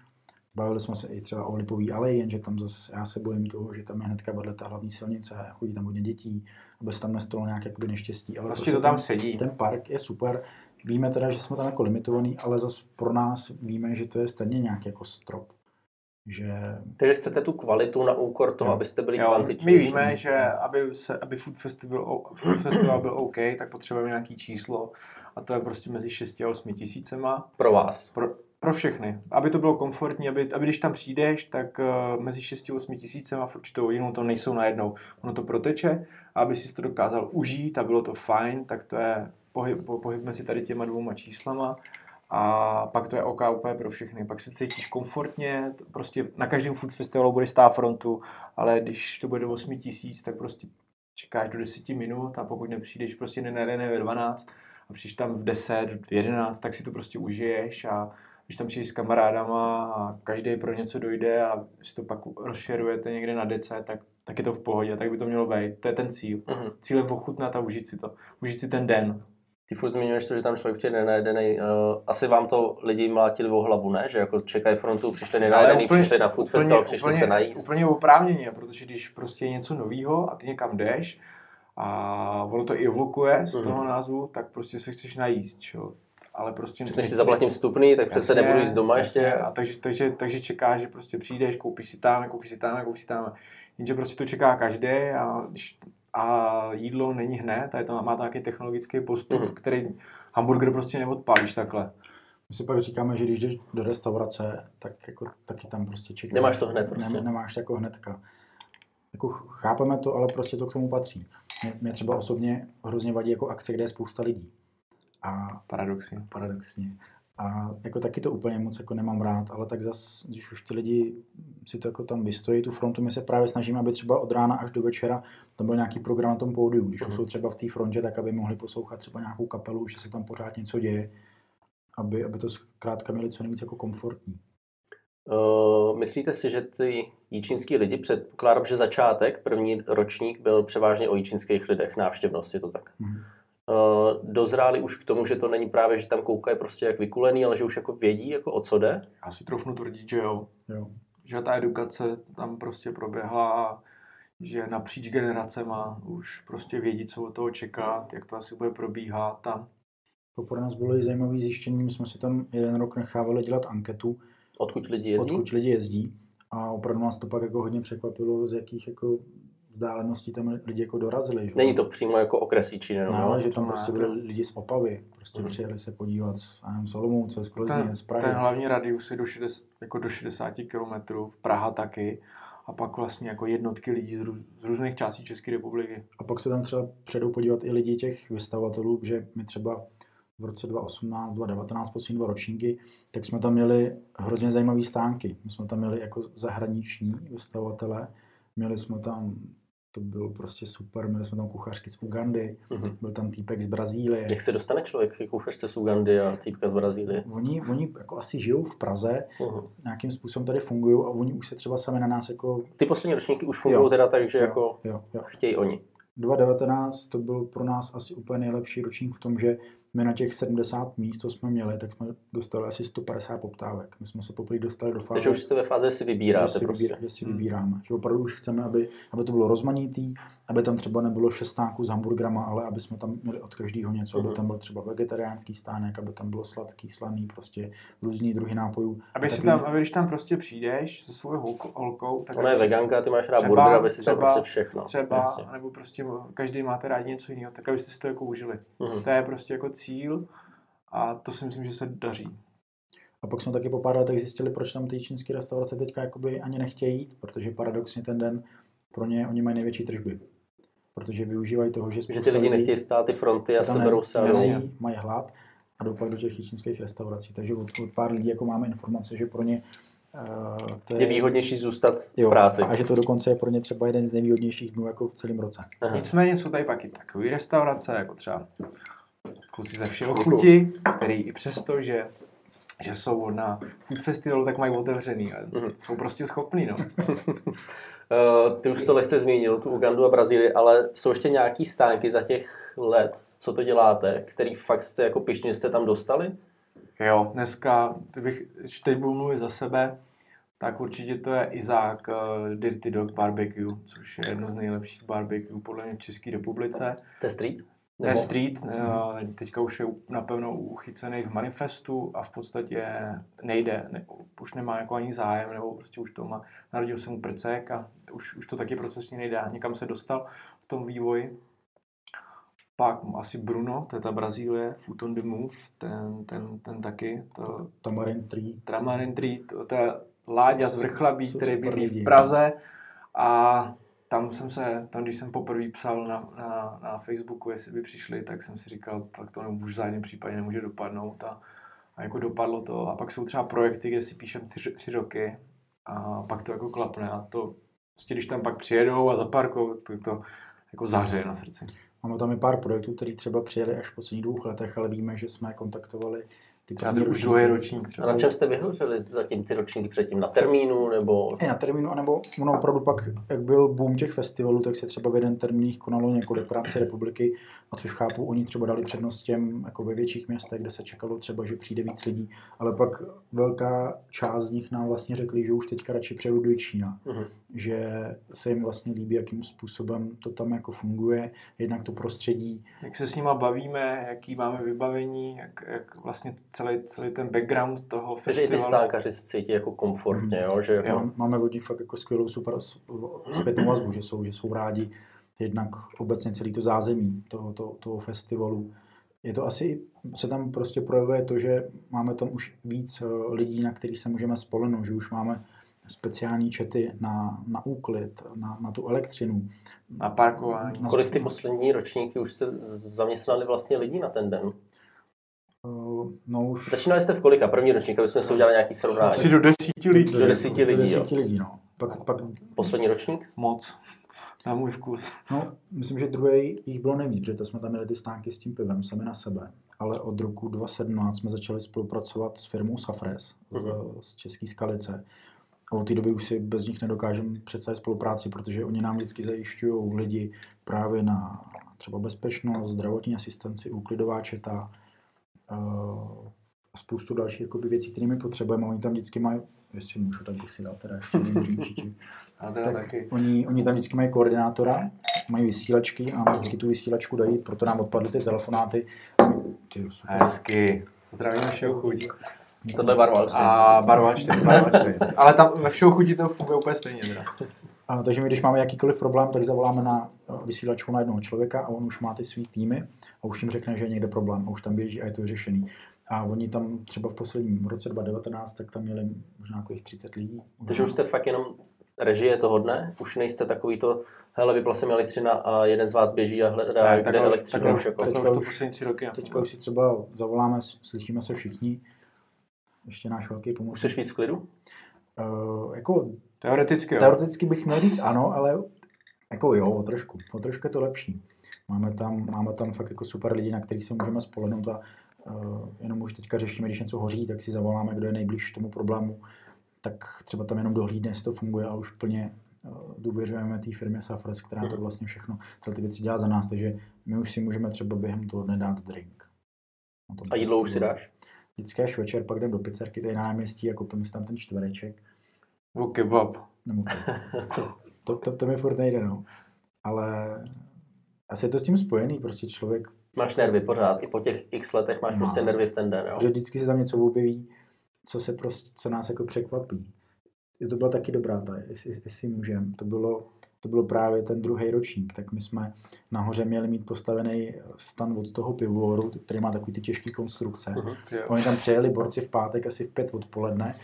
Bavili jsme se i třeba o Lipový aleji, jenže tam zase já se bojím toho, že tam je hnedka vedle ta hlavní silnice, chodí tam hodně dětí, aby se tam nestalo nějaké jakoby neštěstí. Ale prostě to tam ten, sedí. ten park je super. Víme teda, že jsme tam jako limitovaný, ale zase pro nás víme, že to je stejně nějaký jako strop. Že Takže chcete tu kvalitu na úkor toho, Jo. abyste byli Jo, kvantičnější. my víme, že aby, se, aby Food Festival, Food Festival byl OK, tak potřebujeme nějaký číslo a to je prostě mezi 6 a 8 tisícema Pro vás. pro, pro všechny. Aby to bylo komfortní, aby, aby když tam přijdeš, tak uh, mezi 6 a 8 tisícema v určitou jinou to nejsou najednou. Ono to proteče a aby si to dokázal užít a bylo to fajn, tak to je pohyb, po- pohyb mezi tady těma dvouma číslama a pak to je OK úplně pro všechny. Pak se cítíš komfortně, prostě na každém food festivalu bude stát frontu, ale když to bude do 8 tisíc, tak prostě čekáš do 10 minut a pokud nepřijdeš prostě nenajde ve 12 a přijdeš tam v 10, v 11, tak si to prostě užiješ a když tam přijdeš s kamarádama a každý pro něco dojde a si to pak rozšerujete někde na dece, tak, tak je to v pohodě, tak by to mělo být. To je ten cíl. Mhm. Cíl je ochutnat a užít si to. Užít si ten den. Ty furt zmiňuješ to, že tam člověk přijde nenajedený. Uh, asi vám to lidi mlátili o hlavu, ne? Že jako čekají frontu, přišli nenajedený, úplně- přišli na food festival, přišli se najíst. Úplně oprávněně, protože když prostě je něco novýho a ty někam jdeš a ono to i evokuje z Mhm. toho názvu, tak prostě se chceš najíst, čo? Ale prostě... Když si zaplatím vstupný, tak přece Jasně, nebudu jíst doma jasně. ještě. A takže, takže, takže čekáš, že prostě přijdeš, koupíš si tam, koupíš si tam, koupíš si tam. Jenže prostě to čeká každý a, když, a jídlo není hned, a je to, má to nějaký technologický postup, Mhm. který hamburger prostě neodpálíš takhle. my si pak říkáme, že když jdeš do restaurace, tak jako taky tam prostě čekáš. Nemáš to hned prostě. Nem, nemáš to jako hnedka. Jako ch- chápeme to, ale prostě to k tomu patří. Mě, mě třeba osobně hrozně vadí jako akce, kde je spousta lidí. A Paradoxně. paradoxně. A jako taky to úplně moc jako nemám rád, ale tak zas, když už ty lidi si to jako tam vystojí, tu frontu, my se právě snažíme, aby třeba od rána až do večera tam byl nějaký program na tom pódiu. Když už Mhm. jsou třeba v té frontě, tak aby mohli poslouchat třeba nějakou kapelu, že se tam pořád něco děje, aby, aby to zkrátka měli co nejvíc jako komfortní. Uh, myslíte si, že ty jíčínský lidi, předpokládám, že začátek, první ročník byl převážně o jíčínských lidech, návštěvnost, je to tak? Mhm. Uh, dozráli už k tomu, že to není právě, že tam koukají prostě jak vykulený, ale že už jako vědí, jako o co jde? Já si trofnu tvrdit, že jo. Jo. Že ta edukace tam prostě proběhla a že napříč generacema už prostě vědí, co od toho čekat, jak to asi bude probíhat tam. To pro nás bylo i zajímavé zjištění, my jsme si tam jeden rok nechávali dělat anketu, Odkud lidi jezdí? odkud lidi jezdí a opravdu nás to pak jako hodně překvapilo, z jakých jako vzdáleností tam lidi jako dorazili. Že? Není to přímo jako okres Jíčín, jenom, No, jo? ale že tam To ne, prostě byli lidi z Opavy, prostě Mhm. přijeli se podívat z, nevím, z Olomouce, z Plzně, Ten, z Prahy. ten hlavní radius je do 60, jako do 60 km, Praha taky. A pak vlastně jako jednotky lidí z, rů, z různých částí České republiky. A pak se tam třeba předou podívat i lidi těch vystavatelů, že my třeba v roce 2018, 2019, poslední dva ročníky, tak jsme tam měli hrozně zajímavé stánky. My jsme tam měli jako zahraniční vystavatele, měli jsme tam, to bylo prostě super, měli jsme tam kuchařky z Ugandy, Mhm. byl tam týpek z Brazílie. Jak se dostane člověk k kuchařce z Ugandy a týpka z Brazílie? Oni, oni jako asi žijou v Praze, Mhm. nějakým způsobem tady fungují a oni už se třeba sami na nás jako... Ty poslední ročníky už fungují Jo. teda tak, že Jo, jako Jo, jo. chtějí oni. 2019 to byl pro nás asi úplně nejlepší ročník v tom, že my na těch 70 míst, co jsme měli, tak jsme dostali asi 150 poptávek. My jsme se poprvé dostali do fáze, Takže už jste ve fázi, že si že vybíráte si, prostě. vybíra, že si Hmm. vybíráme. Že opravdu už chceme, aby, aby to bylo rozmanitý, aby tam třeba nebylo šest stánků s hamburgrama, ale aby jsme tam měli od každého něco, Mhm. aby tam byl třeba vegetariánský stánek, aby tam bylo sladký, slaný, prostě různý druhy nápojů. Aby, si tam, aby když tam prostě přijdeš se svou holkou, holkou tak Ona je veganka, ty máš rád Třeba- burger, aby si tam třeba- prostě všechno. třeba, Jasně. nebo prostě každý máte rádi něco jiného, tak abyste si to jako užili. Mhm. To je prostě jako cíl a to si myslím, že se daří. A pak jsme taky po pár letech zjistili, proč tam ty čínské restaurace teďka jakoby ani nechtějí jít, protože paradoxně ten den pro ně oni mají největší tržby. Protože využívají toho, že, Že ty lidi nechtějí stát ty fronty a seberou se a mají hlad a jdou pak do těch čínských restaurací. Takže od, od pár lidí jako máme informace, že pro ně uh, to Je výhodnější zůstat v jo, práci. A že to dokonce je pro ně třeba jeden z nejvýhodnějších dnů jako v celém roce. Aha. Nicméně jsou tady pak i takové restaurace, jako třeba kluci ze všeho chuti, který i přesto, že že jsou na food festivalu, tak mají otevřený. A Mhm. Jsou prostě schopní, no. Uh, ty už to lehce zmínil, tu Ugandu a Brazílii, ale jsou ještě nějaký stánky za těch let, co to děláte, který fakt jste jako pišně jste tam dostali? Jo, dneska, kdybych, když teď budu mluvit za sebe, tak určitě to je Izák uh, Dirty Dog Barbecue, což je jedno z nejlepších barbecue podle mě v České republice. To je street? To je street, uh, teďka už je napevno uchycený v manifestu a v podstatě nejde, ne, už nemá jako ani zájem, nebo prostě už to má, narodil se mu prcek a už, už to taky procesně nejde, někam se dostal v tom vývoji. Pak asi Bruno, to je ta Brazílie, Foot on the Move, ten, ten, ten taky, to, Tamarin Tree. Tramarin Tree, to, to je Láďa z Vrchlabí, který bydlí v Praze a tam jsem se, tam když jsem poprvé psal na, na, na Facebooku, jestli by přišli, tak jsem si říkal, tak to už v žádném případě nemůže dopadnout a, a jako dopadlo to a pak jsou třeba projekty, kde si píšem tři, tři roky a pak to jako klapne a to, prostě když tam pak přijedou a zaparkou, to, to jako zahřeje na srdci. Máme tam i pár projektů, které třeba přijeli až v posledních dvou letech, ale víme, že jsme kontaktovali ty Třeba první už ročníky. druhý ročník A třeba. na čem jste vyhořeli zatím ty ročníky předtím? Na termínu nebo... I na termínu, anebo ono opravdu pak, jak byl boom těch festivalů, tak se třeba v jeden termín jich konalo několik v rámci republiky, a což chápu, oni třeba dali přednost těm jako ve větších městech, kde se čekalo třeba, že přijde víc lidí, ale pak velká část z nich nám vlastně řekli, že už teďka radši přejdou do Čína, Mhm. že se jim vlastně líbí, jakým způsobem to tam jako funguje, jednak to prostředí, jak se s nima bavíme, jaký máme vybavení, jak, jak vlastně celý, celý ten background toho Takže i ty festivalu. stánkaři se cítí jako komfortně, jo? že jako... Jo. Máme od nich fakt jako skvělou super s- zpětnou vazbu, že jsou, že jsou rádi jednak obecně celý to zázemí toho, toho, toho festivalu. Je to asi, se tam prostě projevuje to, že máme tam už víc eh, lidí, na který se můžeme spolehnout, že už máme speciální čety na, na úklid, na, na tu elektřinu. Na parkování. Na Kolik ty poslední ročníky už jste zaměstnali vlastně lidí na ten den? Eh, No už Začínali jste v kolika? První ročník, aby jsme si udělali nějaký srovnání. Asi do desíti lidí. do desíti lidí, do jo. desíti lidí no. Pak, pak, Poslední ročník? Moc. Na můj vkus. no, myslím, že druhý jich bylo nejvíc, protože to jsme tam měli ty stánky s tím pivem sami na sebe. Ale od roku 2017 jsme začali spolupracovat s firmou Safres Mhm. z, z České Skalice. A od té doby už si bez nich nedokážeme představit spolupráci, protože oni nám vždycky zajišťují lidi právě na třeba bezpečnost, zdravotní asistenci, úklidová četa a spoustu dalších jakoby, věcí, které my potřebujeme. Oni tam vždycky mají, jestli můžu, tak bych si dal teda ještě. A teda Tak taky. oni, oni tam vždycky mají koordinátora, mají vysílačky a vždycky tu vysílačku dají, proto nám odpadly ty telefonáty. Ty, super. Hezky. Zdravíme všeho chuť. Tohle je barva. A barva 4, barva 4. Ale tam ve všeho chutí to funguje úplně stejně. Teda. A, takže my, když máme jakýkoliv problém, tak zavoláme na eh, vysílačku na jednoho člověka a on už má ty svý týmy a už jim řekne, že je někde problém a už tam běží a je to vyřešený. A oni tam třeba v posledním roce 2019, tak tam měli možná nějakých 30 lidí. Takže už jste fakt jenom režie toho dne? Už nejste takový to, hele, vypla se mi elektřina a jeden z vás běží a hledá, Tak, kde takhle už- takhle už už- jako. takhle Teďka už to už- poslední tři roky. Teďka už si třeba zavoláme, slyšíme se všichni. Ještě náš velký Už pomoc. jsi víc v klidu? Uh, jako Teoreticky jo. Teoreticky bych měl říct ano, ale jako jo, o trošku. O trošku je to lepší. Máme tam, máme tam fakt jako super lidi, na kterých se můžeme spolehnout a uh, jenom už teďka řešíme, když něco hoří, tak si zavoláme, kdo je nejblíž tomu problému, tak třeba tam jenom dohlídne, jestli to funguje a už plně uh, důvěřujeme té firmě Safres, která to vlastně všechno, tyhle ty věci dělá za nás, takže my už si můžeme třeba během toho dne dát drink. A jídlo už si dáš? Vždycky až večer, pak jdem do pizzerky tady na náměstí a koupíme si tam ten čtvereček. Nebo kebab. Nebo to, to, to, to mi furt nejde, no. Ale asi je to s tím spojený, prostě člověk, Máš nervy pořád, i po těch x letech máš Mám. prostě nervy v ten den, jo? že vždycky se tam něco objeví, co se prostě, co nás jako překvapí. To byla taky dobrá ta, jestli, jestli můžem. To bylo, to bylo právě ten druhý ročník, tak my jsme nahoře měli mít postavený stan od toho pivovaru, který má takový ty těžké konstrukce. Jo. Oni tam přijeli borci v pátek asi v pět odpoledne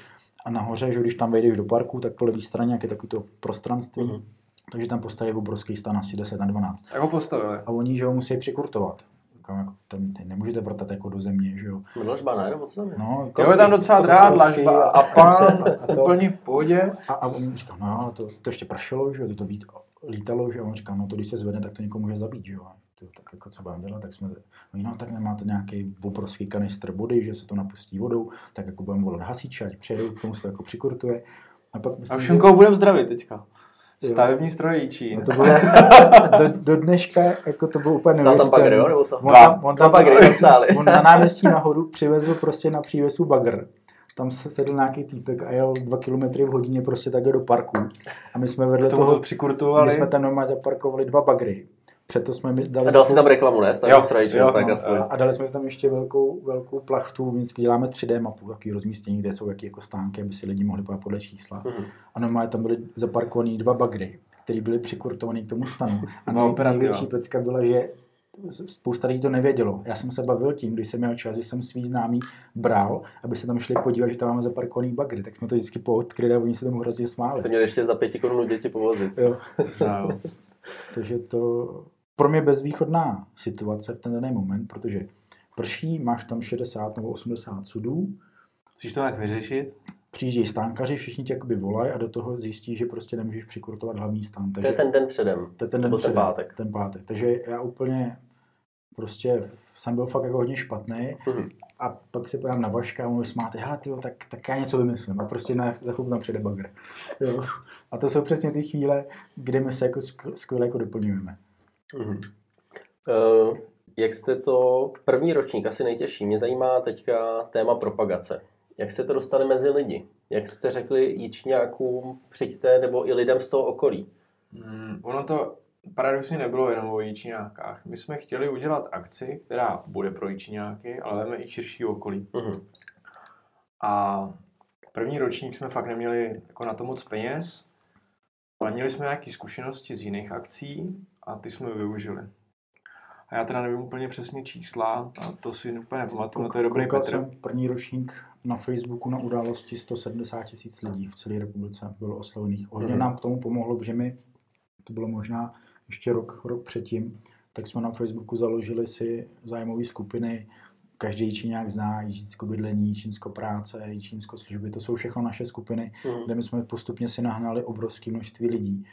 a nahoře, že když tam vejdeš do parku, tak po levé straně, jak je takový to prostranství, Mhm. takže tam postaví obrovský stan asi 10 na 12. Tak ho postavili. A oni, že ho musí přikurtovat. Říkám, jako, ten, ten nemůžete vrtat jako do země, že jo. Dlažba, ne? Nebo co tam je? No, Jo, je tam docela kostky dlažba a- pán, a to- úplně v pohodě. A, a on říkal, no to, to ještě pršelo, že jo, to, to vít, lítalo, že jo. On říkal, no to když se zvedne, tak to někoho může zabít, že jo. Ty, tak jako co budeme dělat, tak jsme, no, no tak nemáte nějaký obrovský kanistr vody, že se to napustí vodou, tak jako budeme volat hasiče, ať přijedou, k tomu se to jako přikurtuje. A pak myslím, a už že... budeme zdravit teďka. Stavební strojíčí. No to bylo, do, do, dneška, jako to bylo úplně neuvěřitelné. tam bagry, jo, nebo co? On tam, on tam, bagry, on na náměstí nahoru přivezl prostě na přívesu bagr tam se sedl nějaký týpek a jel dva kilometry v hodině prostě takhle do parku. A my jsme vedle toho, přikurtovali. My jsme tam normálně zaparkovali dva bagry. Přeto jsme mi dali... A dal si tam reklamu, ne? Jo, jo, tak no, a dali jsme si tam ještě velkou, velkou plachtu, vždycky děláme 3D mapu, takový rozmístění, kde jsou jaký jako stánky, aby si lidi mohli podle čísla. Mm-hmm. A normálně tam byly zaparkovaný dva bagry, které byly přikurtované k tomu stanu. A no, největší pecka byla, že spousta lidí to nevědělo. Já jsem se bavil tím, když jsem měl čas, že jsem svý známý bral, aby se tam šli podívat, že tam máme zaparkovaný bagry, tak jsme to vždycky poodkryli a oni se tomu hrozně smáli. Jste měli ještě za pěti korun děti povozit. Jo. no. Takže to pro mě bezvýchodná situace v ten daný moment, protože prší, máš tam 60 nebo 80 sudů. Chceš to nějak vyřešit? přijíždějí stánkaři, všichni tě jakoby volají a do toho zjistí, že prostě nemůžeš přikurtovat hlavní stán. Takže, to je ten den předem. To je ten den předem, ten pátek. Ten pátek. Takže já úplně prostě jsem byl fakt jako hodně špatný mm-hmm. a pak se pojďám na Vaška a mu smáte, hele tyjo, tak, tak já něco vymyslím a prostě na, za chvilku tam přijde bagr. Jo. A to jsou přesně ty chvíle, kdy my se jako skvěle jako doplňujeme. Mm-hmm. Uh, jak jste to, první ročník asi nejtěžší, mě zajímá teďka téma propagace. Jak jste to dostali mezi lidi? Jak jste řekli Jíčňákům přijďte nebo i lidem z toho okolí? Hmm, ono to paradoxně nebylo jenom o Jíčňákách. My jsme chtěli udělat akci, která bude pro Jíčňáky, ale máme i širší okolí. Mm-hmm. A první ročník jsme fakt neměli jako na to moc peněz, ale měli jsme nějaké zkušenosti z jiných akcí a ty jsme využili. A já teda nevím úplně přesně čísla, a to si úplně nepamatuju, no to je dobrý Petr. první ročník na Facebooku na události 170 tisíc lidí v celé republice bylo oslovených. Hodně mm-hmm. nám k tomu pomohlo, že my, to bylo možná ještě rok, rok předtím, tak jsme na Facebooku založili si zájmové skupiny, každý nějak zná, Jičínsko bydlení, Jičínsko práce, Jičínsko služby, to jsou všechno naše skupiny, mm. kde my jsme postupně si nahnali obrovské množství lidí.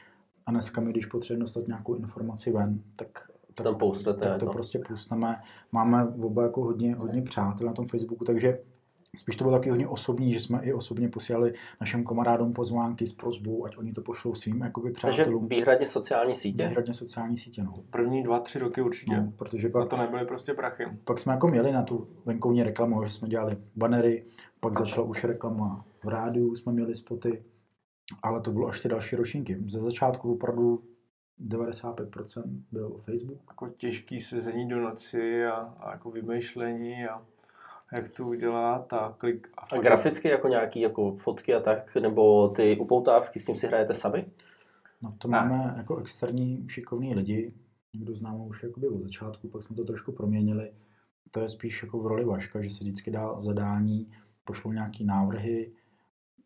A dneska my, když potřebujeme dostat nějakou informaci ven, tak tak, tam postete, tak to, to prostě pustíme. Máme oba jako hodně, hodně přátel na tom Facebooku, takže Spíš to bylo taky hodně osobní, že jsme i osobně posílali našim kamarádům pozvánky s prozbou, ať oni to pošlou svým jakoby, přátelům. Takže výhradně sociální sítě? Výhradně sociální sítě, no. První dva, tři roky určitě. No, protože pak, a to nebyly prostě prachy. Pak jsme jako měli na tu venkovní reklamu, že jsme dělali banery, pak začala už reklama v rádiu, jsme měli spoty, ale to bylo až ty další ročníky. Ze začátku opravdu 95% byl Facebook. Jako těžký sezení do noci a, a jako vymýšlení a jak to udělat a klik. A, a graficky jako nějaký jako fotky a tak, nebo ty upoutávky, s tím si hrajete sami? No to ne. máme jako externí šikovní lidi, někdo známe už jakoby od začátku, pak jsme to trošku proměnili. To je spíš jako v roli Vaška, že se vždycky dá zadání, pošlou nějaký návrhy,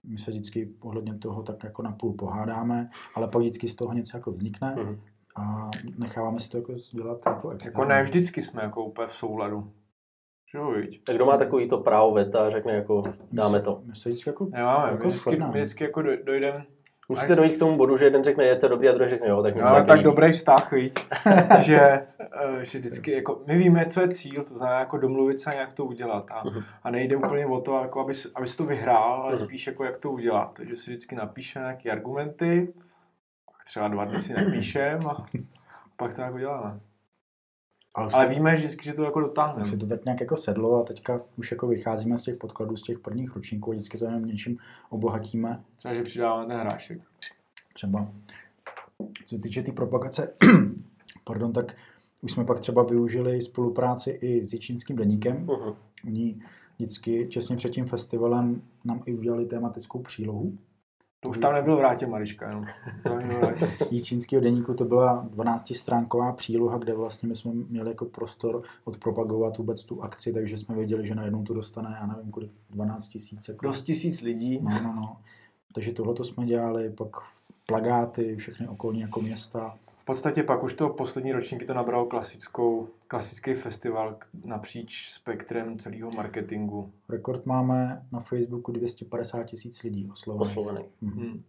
my se vždycky ohledně toho tak jako napůl pohádáme, ale pak vždycky z toho něco jako vznikne mm-hmm. a necháváme si to jako dělat jako externí. Jako ne vždycky jsme jako úplně v souladu. Jo, viď. Tak kdo má takový to právo veta a řekne jako dáme to? My se vždycky jako, Nemáme, jako my vždycky, my vždycky jako dojdeme Musíte dojít k tomu bodu, že jeden řekne, je to dobrý a druhý řekne, jo, tak no, tak líbí. dobrý vztah, víc, že, eh, že vždycky, jako, my víme, co je cíl, to znamená jako domluvit se a jak to udělat. A, uh-huh. a nejde úplně o to, jako aby, aby to vyhrál, ale uh-huh. spíš jako jak to udělat. Takže si vždycky napíše nějaké argumenty, pak třeba dva dny si napíšem a pak to jako děláme. Ale, ale víme vždycky, že to jako dotáhneme. Už to tak nějak jako sedlo a teďka už jako vycházíme z těch podkladů, z těch prvních ročníků a vždycky to jenom něčím obohatíme. Třeba, že přidáváme ten hrášek. Třeba. Co se týče té tý propagace, pardon, tak už jsme pak třeba využili spolupráci i s Jičínským deníkem. Uh-huh. Oni vždycky těsně před tím festivalem nám i udělali tematickou přílohu, to už tam nebylo vrátě Mariška, jenom. Jíčínského deníku to byla 12-stránková příloha, kde vlastně my jsme měli jako prostor odpropagovat vůbec tu akci, takže jsme věděli, že najednou to dostane, já nevím kolik, 12 tisíc. Jako... Dost tisíc lidí. No, no, no. Takže tohle to jsme dělali, pak plagáty, všechny okolní jako města. V podstatě pak už to poslední ročníky to nabralo klasickou, klasický festival napříč spektrem celého marketingu. Rekord máme na Facebooku 250 tisíc lidí oslovených. oslovených. Mhm. Hmm.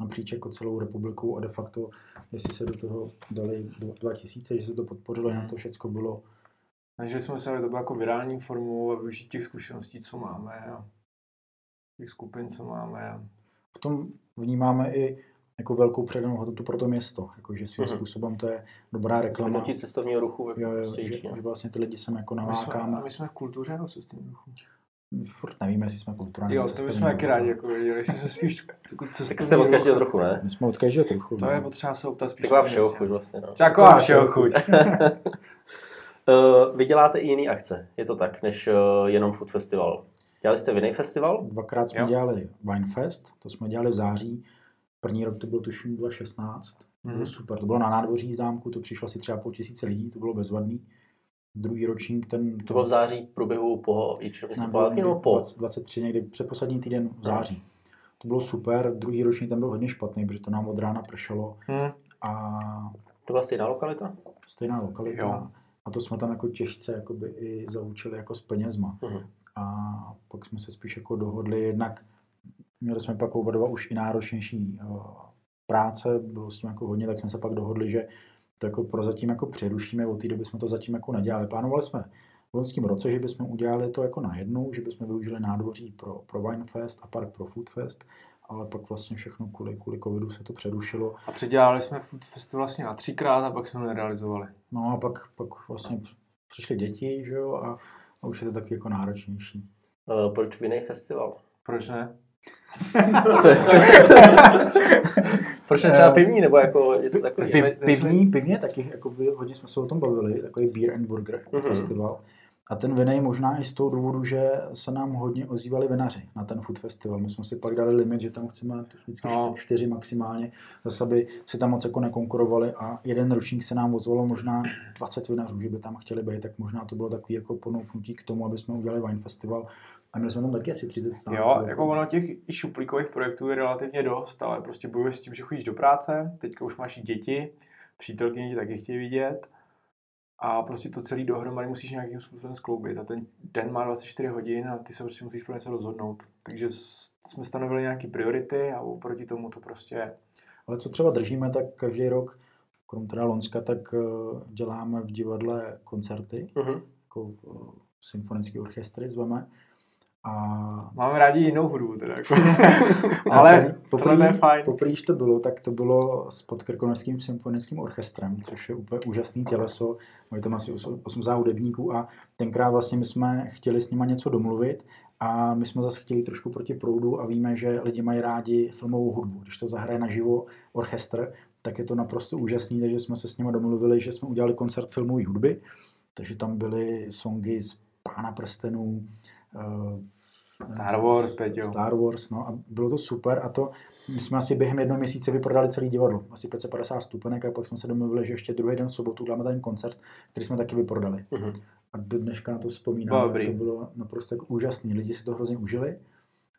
napříč jako celou republikou a de facto, jestli se do toho dali 2000, že se to podpořilo, na to všechno bylo. Takže jsme se to bylo jako virální formou a využít těch zkušeností, co máme a těch skupin, co máme. A... V tom vnímáme i jako velkou předanou hodnotu pro to město, jako že svým mm-hmm. způsobem to je dobrá reklama. Zvednutí cestovního ruchu. Jo, jo, že, že, vlastně ty lidi sem jako nalákáme. A my jsme v kultuře nebo cestovním ruchu? furt nevíme, jestli jsme kulturální. Jo, to bychom taky rádi jako věděli, jestli jsme spíš Tak jste od každého trochu, ne? My jsme od každého trochu. To je no. potřeba se optat spíš. Taková všeho chuť vlastně, no. Taková všeho chuť. Uh, vy děláte i jiný akce, je to tak, než uh, jenom Food Festival. Dělali jste Vinej festival? Dvakrát jsme jo. dělali Winefest, to jsme dělali v září. První rok to bylo tuším 2016. Mm. Bylo super, to bylo na nádvoří zámku, to přišlo asi třeba půl tisíce lidí, to bylo bezvadný druhý ročník, ten... To byl v září průběhu po Jičově nebo po? 23, někdy předposlední týden v září. To bylo super, druhý ročník ten byl hodně špatný, protože to nám od rána pršelo. Hmm. A... To byla stejná lokalita? Stejná lokalita. Jo. A to jsme tam jako těžce jakoby i zaučili jako s penězma. Hmm. A pak jsme se spíš jako dohodli, jednak měli jsme pak oba dva už i náročnější uh, práce, bylo s tím jako hodně, tak jsme se pak dohodli, že to jako prozatím jako přerušíme, od té doby jsme to zatím jako nedělali. Plánovali jsme v loňském roce, že bychom udělali to jako najednou, že bychom využili nádvoří pro, pro Winefest a park pro Foodfest, ale pak vlastně všechno kvůli, kvůli covidu se to přerušilo. A předělali jsme Foodfest vlastně na třikrát a pak jsme ho nerealizovali. No a pak, pak vlastně přišly děti, že jo, a, a už je to taky jako náročnější. Uh, proč Vinej festival? Proč ne? Proč ne třeba eh, pivní, nebo jako něco takového? Pivní, pivní taky, jako by, hodně jsme se o tom bavili, takový Beer and Burger mm-hmm. festival. A ten vinej možná i z toho důvodu, že se nám hodně ozývali vinaři na ten food festival. My jsme si pak dali limit, že tam chceme vždycky no. čtyři maximálně, zase aby si tam moc jako nekonkurovali a jeden ročník se nám ozvalo možná 20 vinařů, že by tam chtěli být, tak možná to bylo takový jako ponouknutí k tomu, aby jsme udělali wine festival. A měli jsme tam taky asi 30 států. Jo, jako, jako ono těch i šuplíkových projektů je relativně dost, ale prostě bojuješ s tím, že chodíš do práce, teďka už máš děti, přítelkyně ti taky chtějí vidět a prostě to celý dohromady musíš nějakým způsobem skloubit a ten den má 24 hodin a ty se prostě musíš pro něco rozhodnout. Takže jsme stanovili nějaké priority a oproti tomu to prostě... Ale co třeba držíme, tak každý rok, krom teda Lonska, tak eh, děláme v divadle koncerty, uh-huh. jako eh, symfonický orchestry zveme a... Máme rádi jinou hudbu teda. Jako. Ale poprvé, to je fajn. Poprvé, to bylo, tak to bylo s podkrkonožským symfonickým orchestrem, což je úplně úžasný těleso. Mají tam asi 80 hudebníků a tenkrát vlastně my jsme chtěli s nima něco domluvit a my jsme zase chtěli trošku proti proudu a víme, že lidi mají rádi filmovou hudbu. Když to zahraje naživo orchestr, tak je to naprosto úžasný, takže jsme se s nimi domluvili, že jsme udělali koncert filmové hudby, takže tam byly songy z Pána prstenů, Star Wars, Peťo. Star Wars, no a bylo to super a to, my jsme asi během jednoho měsíce vyprodali celý divadlo, asi 550 stupenek a pak jsme se domluvili, že ještě druhý den v sobotu dáme ten koncert, který jsme taky vyprodali. Uh-huh. A do dneška na to vzpomínám, Dobrý. to bylo naprosto jako úžasný, lidi si to hrozně užili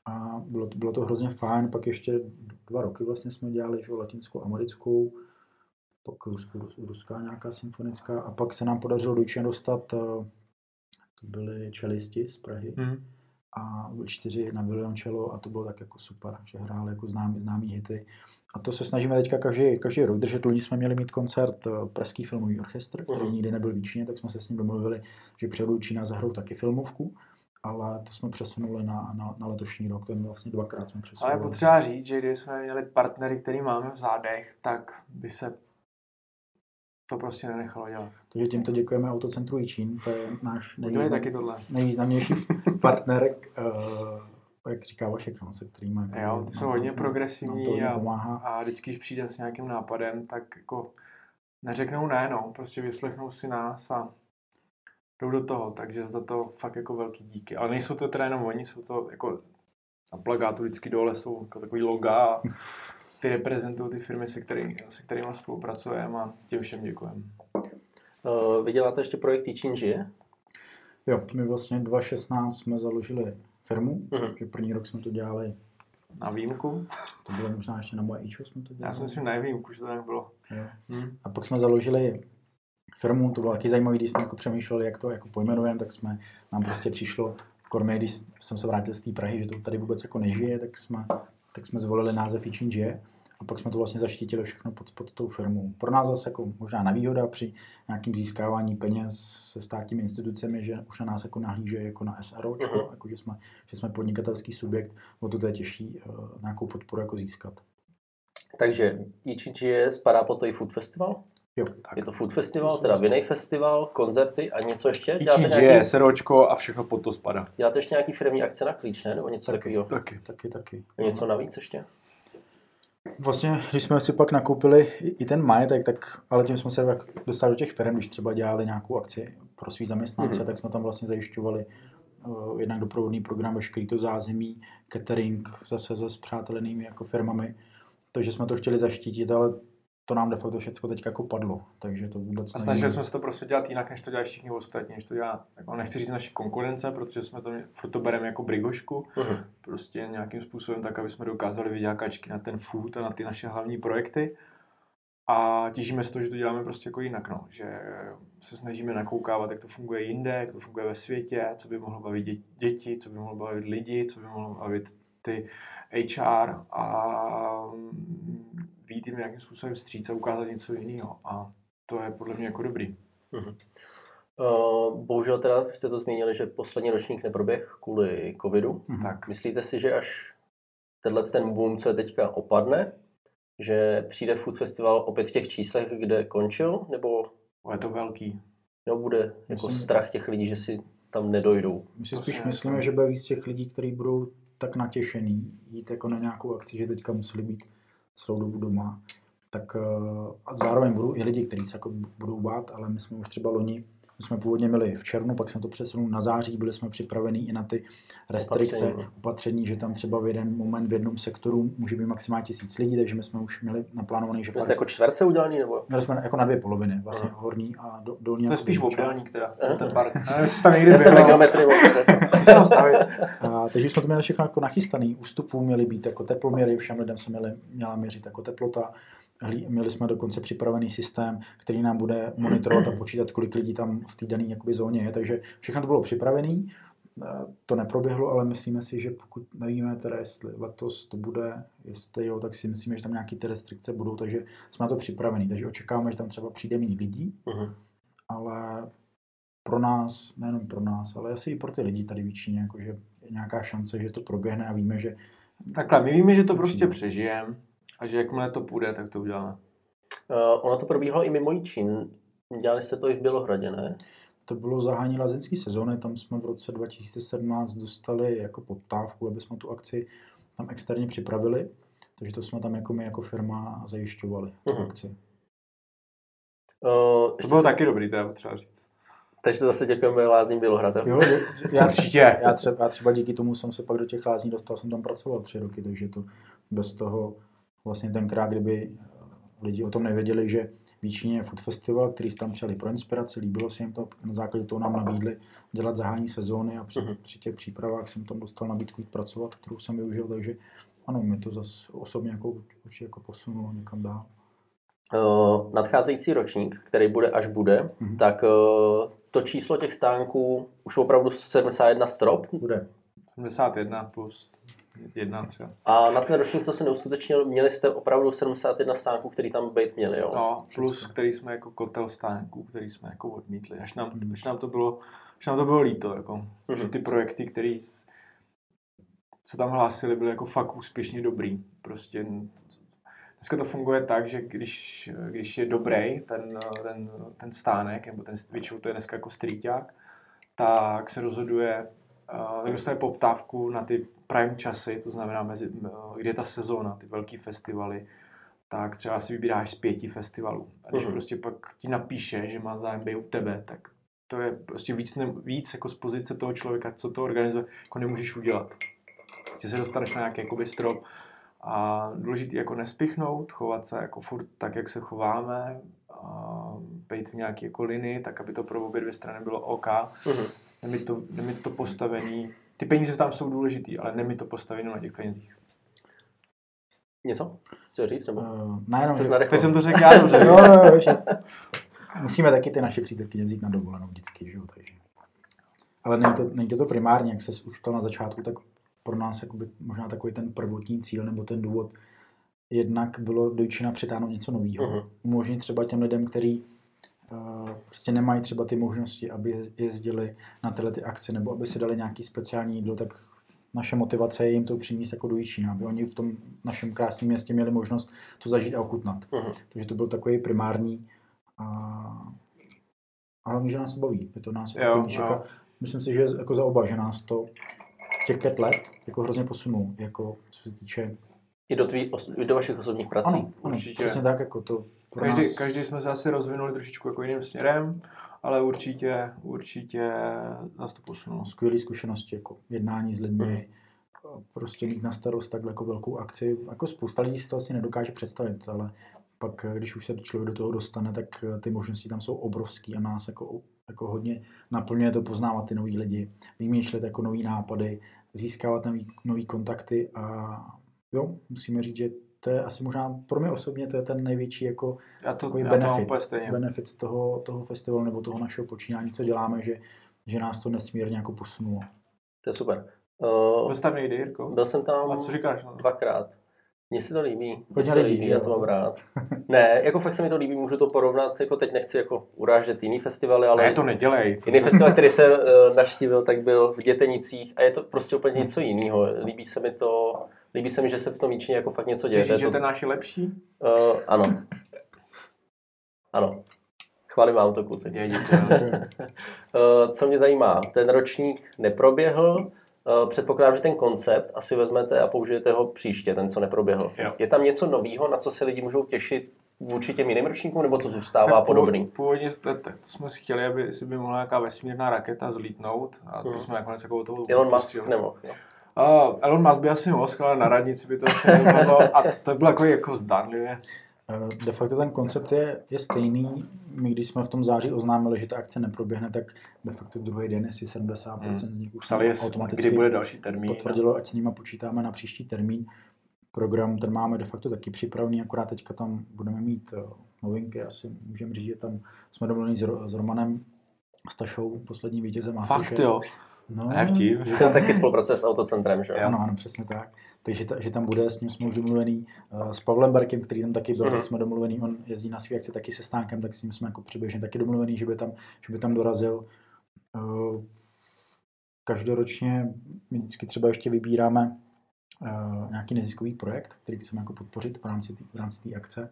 a bylo to, bylo to hrozně fajn, pak ještě dva roky vlastně jsme dělali, že latinskou, americkou, pak ruskou, ruská nějaká symfonická a pak se nám podařilo do dostat eh, to byli čelisti z Prahy mm. a čtyři na violončelo a to bylo tak jako super, že hráli jako známý, známý hity. A to se snažíme teďka každý, každý rok držet. Loni jsme měli mít koncert eh, Pražský filmový orchestr, který nikdy nebyl v Číně, tak jsme se s ním domluvili, že přijedou Čína zahrou taky filmovku ale to jsme přesunuli na, na, na letošní rok, to je vlastně dvakrát jsme přesunuli. Ale potřeba říct, že když jsme měli partnery, který máme v zádech, tak by se to prostě nenechalo dělat. Takže tímto děkujeme Autocentru Jičín, to je náš nejvýznam, taky tohle. nejvýznamnější partner, uh, jak říká Vašek, no, se kterým jako, Jo, ty jsou hodně progresivní a, pomáhá. a vždycky, když přijde s nějakým nápadem, tak jako neřeknou ne, no, prostě vyslechnou si nás a jdou do toho, takže za to fakt jako velký díky. Ale nejsou to teda jenom oni, jsou to jako na plagátu vždycky dole jsou jako takový loga ty reprezentují ty firmy, se, který, se kterými spolupracujeme a těm všem děkujeme. Uh, vy děláte ještě projekt Teaching žije? Jo, my vlastně 2016 jsme založili firmu, uh-huh. že první rok jsme to dělali na výjimku. To bylo možná ještě na moje ičo jsme to dělali. Já si myslím na výjimku, že to tak bylo. Jo. Hmm. A pak jsme založili firmu, to bylo taky zajímavé, když jsme jako přemýšleli, jak to jako pojmenujeme, tak jsme, nám prostě přišlo, kormě, když jsem se vrátil z té Prahy, že to tady vůbec jako nežije, tak jsme tak jsme zvolili název Ichinjie a pak jsme to vlastně zaštítili všechno pod, pod tou firmou. Pro nás zase jako možná nevýhoda při nějakým získávání peněz se státními institucemi, že už na nás jako nahlíže jako na SRO, uh-huh. jako že jsme, že jsme podnikatelský subjekt, o to, je těžší uh, nějakou podporu jako získat. Takže ICG spadá pod to i Food Festival? Jo, tak. Je to Food Festival, teda Vinej Festival, koncerty a něco ještě? Děláte nějaký... je SROčko a všechno pod to spadá. Děláte ještě nějaký firmní akce na klíč, ne? Nebo něco taky, takového? Taky, taky, taky. A něco navíc ještě? Vlastně, když jsme si pak nakoupili i ten majetek, tak, ale tím jsme se dostali do těch firm, když třeba dělali nějakou akci pro svý zaměstnance, mm-hmm. tak jsme tam vlastně zajišťovali uh, jednak doprovodný program, veškerý to zázemí, catering zase se přátelenými jako firmami. Takže jsme to chtěli zaštítit, ale to nám de facto všechno teď jako padlo, takže to vůbec A snažili jsme se to prostě dělat jinak, než to dělají všichni ostatní, než to dělá, jako nechci říct naše konkurence, protože jsme to, furt to bereme jako brigošku, uh-huh. prostě nějakým způsobem tak, aby jsme dokázali vydělat kačky na ten food a na ty naše hlavní projekty. A těžíme z toho, že to děláme prostě jako jinak, no. že se snažíme nakoukávat, jak to funguje jinde, jak to funguje ve světě, co by mohlo bavit děti, co by mohlo bavit lidi, co by mohlo bavit ty HR a výjít jim nějakým způsobem vstříc a ukázat něco jiného. A to je podle mě jako dobrý. Uh-huh. Uh, bohužel teda jste to zmínili, že poslední ročník neproběh kvůli covidu. Uh-huh. Tak. Myslíte si, že až tenhle ten boom, co je teďka opadne, že přijde Food Festival opět v těch číslech, kde končil, nebo... Je to velký. Nebo bude jako Myslím, strach těch lidí, že si tam nedojdou? My si spíš myslíme, že bude víc těch lidí, kteří budou tak natěšený jít jako na nějakou akci, že teďka museli být celou dobu doma, tak eh, a zároveň budou i lidi, kteří se jako budou bát, ale my jsme už třeba loni my jsme původně měli v červnu, pak jsme to přesunuli na září, byli jsme připraveni i na ty restrikce, opatření, opatření že tam třeba v jeden moment v jednom sektoru může být maximálně tisíc lidí, takže my jsme už měli naplánovaný, že... Jste jako čtverce udělaný nebo? Měli jsme jako na dvě poloviny, vlastně uh-huh. horní a do, dolní. To je spíš obdélník teda, uh-huh. ten park. Já jsem na geometrii Takže jsme to měli všechno jako nachystaný, ústupů měly být jako teploměry, všem lidem se měli, měla měřit jako teplota, Měli jsme dokonce připravený systém, který nám bude monitorovat a počítat, kolik lidí tam v té dané zóně je. Takže všechno to bylo připravené. Eh, to neproběhlo, ale myslíme si, že pokud nevíme teda, jestli letos to bude, jestli jo, tak si myslíme, že tam nějaké ty restrikce budou, takže jsme na to připravení. Takže očekáváme, že tam třeba přijde méně lidí, uh-huh. ale pro nás, nejenom pro nás, ale asi i pro ty lidi tady většině, jakože je nějaká šance, že to proběhne a víme, že... Takhle, my víme, že to prostě přežijeme a že jakmile to půjde, tak to uděláme. Uh, ono to probíhalo i mimo Jičín. Dělali jste to i v Bělohradě, ne? To bylo zahání lazinské sezóny, tam jsme v roce 2017 dostali jako poptávku, aby jsme tu akci tam externě připravili. Takže to jsme tam jako my jako firma zajišťovali, tu uh-huh. akci. Uh, to bylo se... taky dobrý, to je třeba říct. Takže zase děkujeme Lázním Bělohrad. Jo, já, třeba, já, třeba, já třeba díky tomu jsem se pak do těch lázní dostal, jsem tam pracoval tři roky, takže to bez toho vlastně tenkrát, kdyby lidi o tom nevěděli, že Víčíně je food festival, který tam přijali pro inspiraci, líbilo se jim to, na základě toho nám nabídli dělat zahání sezóny a při, uh-huh. při těch přípravách jsem tam dostal nabídku jít pracovat, kterou jsem využil, takže ano, mě to zase osobně jako, určitě jako posunulo někam dál. Uh, nadcházející ročník, který bude až bude, uh-huh. tak uh, to číslo těch stánků už opravdu 71 strop? Bude. 71 plus Jedna třeba. A na ten ročník, co se neuskutečnil, měli jste opravdu 71 stánků, který tam být měli, jo? No, plus který jsme jako kotel stánků, který jsme jako odmítli. Až nám, hmm. až nám to bylo, až nám to bylo líto, jako, hmm. že ty projekty, které se tam hlásili, byly jako fakt úspěšně dobrý. Prostě dneska to funguje tak, že když, když je dobrý ten, ten, ten stánek, nebo ten většinou to je dneska jako streeták, tak se rozhoduje, uh, dostane poptávku na ty prime časy, to znamená, mezi, kde je ta sezóna, ty velký festivaly, tak třeba si vybíráš z pěti festivalů. A když mm-hmm. prostě pak ti napíše, že má zájem být u tebe, tak to je prostě víc, ne, víc jako z pozice toho člověka, co to organizuje, jako nemůžeš udělat. Prostě se dostaneš na nějaký jakoby strop a důležité jako nespichnout, chovat se jako furt tak, jak se chováme, a být v nějaké jako linii, tak aby to pro obě dvě strany bylo OK. Mm-hmm. Nemít to, nemít to postavení ty peníze tam jsou důležitý, ale nemí to postavit na těch penězích. Něco? Chci říct? Nebo? Uh, nejenom, se Teď jsem to řekl já dobře. jo, jo, jo. Musíme taky ty naše přítelky vzít na dovolenou vždycky, že jo, takže. Ale není to, není to, to primárně, jak se už to na začátku, tak pro nás jakoby, možná takový ten prvotní cíl nebo ten důvod jednak bylo do Jičína přitáhnout něco nového. Mhm. Umožnit třeba těm lidem, kteří prostě nemají třeba ty možnosti, aby jezdili na tyhle ty akce, nebo aby si dali nějaký speciální jídlo, tak naše motivace je jim to přinést jako do Jičína, aby oni v tom našem krásném městě měli možnost to zažít a ochutnat. Mhm. Takže to byl takový primární a, a hlavně, že nás to baví. Je to nás Jo, jako jo. Myslím si, že jako za oba, že nás to těch pět let jako hrozně posunulo, jako co se týče... I do, tvý, i do vašich osobních prací. Ano, ano určitě. přesně tak, jako to pro Každý, nás... každý jsme se asi rozvinuli trošičku jako jiným směrem, ale určitě, určitě nás to posunulo. skvělé zkušenosti, jako jednání s lidmi, Mhm. prostě mít na starost takhle jako velkou akci. Jako spousta lidí si to asi nedokáže představit, ale pak, když už se člověk do toho dostane, tak ty možnosti tam jsou obrovský a nás jako, jako hodně naplňuje to poznávat ty nový lidi, vymýšlet jako nový nápady, získávat nový, nový kontakty a jo, musíme říct, že to je asi možná pro mě osobně to je ten největší jako Já to, takový já to benefit, stejně. benefit toho, toho festivalu nebo toho našeho počínání, co děláme, že, že nás to nesmírně jako posunulo. To je super. Byl Uh, jsi tam někdy, Jirko? byl jsem tam A co říkáš? No? dvakrát. Mně se to líbí. Mně se to líbí, já to mám rád. Ne, jako fakt se mi to líbí, můžu to porovnat, jako teď nechci jako urážet jiný festivaly, ale Ne, to nedělej. To... jiný festival, který jsem uh, naštívil, tak byl v Dětenicích a je to prostě úplně něco jiného. Líbí se mi to, líbí se mi, že se v tom Jíčně jako fakt něco děje. říct, To je že to- ten náš je lepší? Uh, ano. Ano. Chválím vám to, kluci. Je. Uh, co mě zajímá, ten ročník neproběhl, uh, předpokládám, že ten koncept asi vezmete a použijete ho příště, ten, co neproběhl. Jo. Je tam něco nového, na co se lidi můžou těšit vůči těm jiným ročníkům, nebo to zůstává Tak podobný? původ- Původně to, tak to jsme si chtěli, aby si by mohla nějaká vesmírná raketa zlítnout a to Mhm. jsme nakonec jako toho Elon Musk nemohl. Jo. Uh, Elon Musk by asi mohl, ale na radnici by to asi nemohlo a to bylo jako, jako zdánlivě. Eh, De facto ten koncept je, je stejný. My když jsme v tom září oznámili, že ta akce neproběhne, tak de facto druhý den, jestli 70% z nich už jest, automaticky kdy bude další termín. potvrdilo, ať s nimi počítáme na příští termín. Program ten máme de facto taky připravený, akorát teďka tam budeme mít eh, novinky, asi můžeme říct, že tam jsme domluveni s, s Romanem Stašou, posledním vítězem Fakt Masterchefa. jo. No, Ne vtip. že Ten taky spolupracuje s autocentrem, že jo? Ano, ano, přesně tak. Takže ta, že tam bude, s ním jsme už domluvený. Uh, s Pavlem Berkem, který tam taky byl, Mhm. tak jsme domluvený. On jezdí na svý akci taky se stánkem, tak s ním jsme jako přibližně taky domluvený, že by tam, že by tam dorazil. Uh, každoročně my vždycky třeba ještě vybíráme uh, nějaký neziskový projekt, který chceme jako podpořit v rámci té v rámci té akce.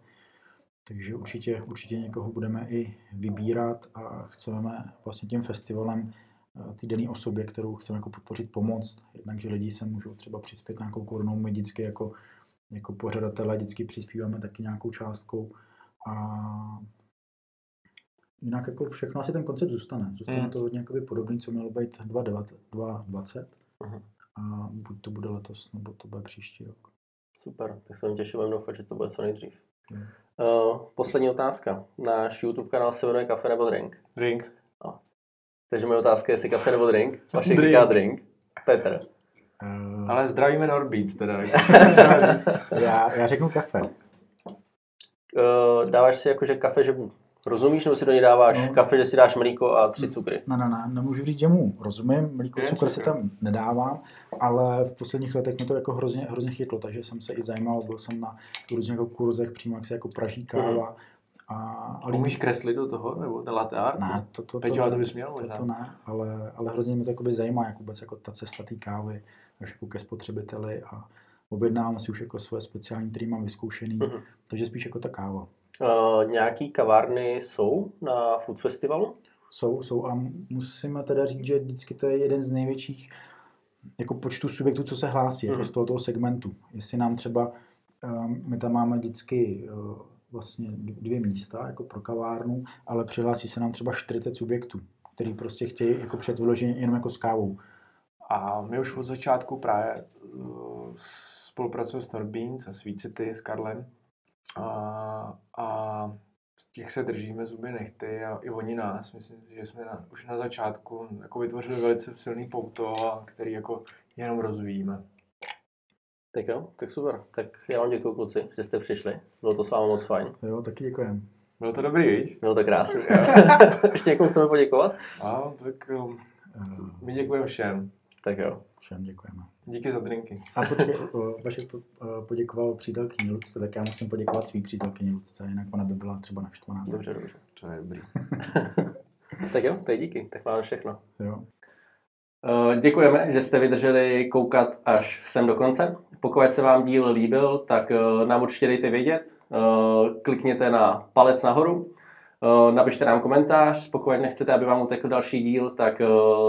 Takže určitě, určitě někoho budeme i vybírat a chceme vlastně tím festivalem eh, té dané osobě, kterou chceme jako podpořit, pomoct. Jednak, že lidi se můžou třeba přispět nějakou korunou, my vždycky jako, jako pořadatelé vždycky přispíváme taky nějakou částkou a jinak jako všechno asi ten koncept zůstane. Zůstane Mm. to hodně jakoby podobný, co mělo být 2020 Mhm. a buď to bude letos, nebo to bude příští rok. Super, tak se vám těším, doufat, že to bude co nejdřív. Mm. Uh, poslední otázka. Náš YouTube kanál se jmenuje Kafe nebo Drink. Drink. Takže moje otázka je, jestli kafe nebo drink. Vašek Drink. říká drink. Petr. Uh, Ale zdravíme Norbeats teda. já, já řeknu kafe. Uh, dáváš si jakože kafe, že rozumíš, nebo si do něj dáváš No. kafe, že si dáš mlíko a tři cukry? Ne, ne, ne, nemůžu říct, že mu rozumím, mlíko, cukr si tam nedávám, ale v posledních letech mě to jako hrozně, hrozně chytlo, takže jsem se i zajímal, byl jsem na různých jako kurzech přímo, jak se jako praží káva. A, a líbí- Umíš kreslit do toho, nebo ten latte art? Ne, to, to, to, Peťo, ale to ne, bys měl to, možná. to ne, ale, ale hrozně mě to jakoby zajímá, jak vůbec jako ta cesta té kávy, až jako ke spotřebiteli a objednávám si už jako své speciální, který mám vyzkoušený, Mhm. takže spíš jako ta káva. Uh, nějaký kavárny jsou na Food Festivalu? Jsou, jsou a musíme teda říct, že vždycky to je jeden z největších jako počtu subjektů, co se hlásí, jako Mhm. z tohoto segmentu. Jestli nám třeba, um, my tam máme vždycky uh, vlastně dvě místa jako pro kavárnu, ale přihlásí se nám třeba 40 subjektů, který prostě chtějí jako před vyloženě jenom jako s kávou. A my už od začátku právě uh, spolupracujeme s Norbeans a Sweet City s Karlem. A, a těch se držíme zuby nechty a i oni nás. Myslím si, že jsme na, už na začátku jako vytvořili velice silný pouto, který jako jenom rozvíjíme. Tak jo, tak super. Tak já vám děkuji kluci, že jste přišli. Bylo to s vámi moc fajn. Jo, taky děkujem. Bylo to dobrý, viď? Bylo to krásné. Ještě někomu chceme poděkovat? A tak um, Uh, my děkujeme všem. Tak jo. všem děkujeme. Díky za drinky. A počkej, Vašek o, poděkoval přítelkyni Lucce, tak já musím poděkovat svý přítelkyni Lucce, jinak ona by byla třeba naštvaná. Dobře, dobře. To je dobrý. Tak jo, to je díky, tak máme všechno. Jo. Eh, Děkujeme, že jste vydrželi koukat až sem do konce. Pokud se vám díl líbil, tak eh, nám určitě dejte vědět. Eh, Klikněte na palec nahoru, napište nám komentář. Pokud nechcete, aby vám utekl další díl, tak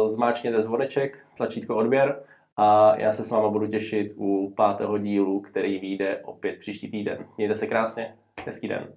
zmáčkněte zvoneček, tlačítko odběr a já se s váma budu těšit u pátého dílu, který vyjde opět příští týden. Mějte se krásně, hezký den.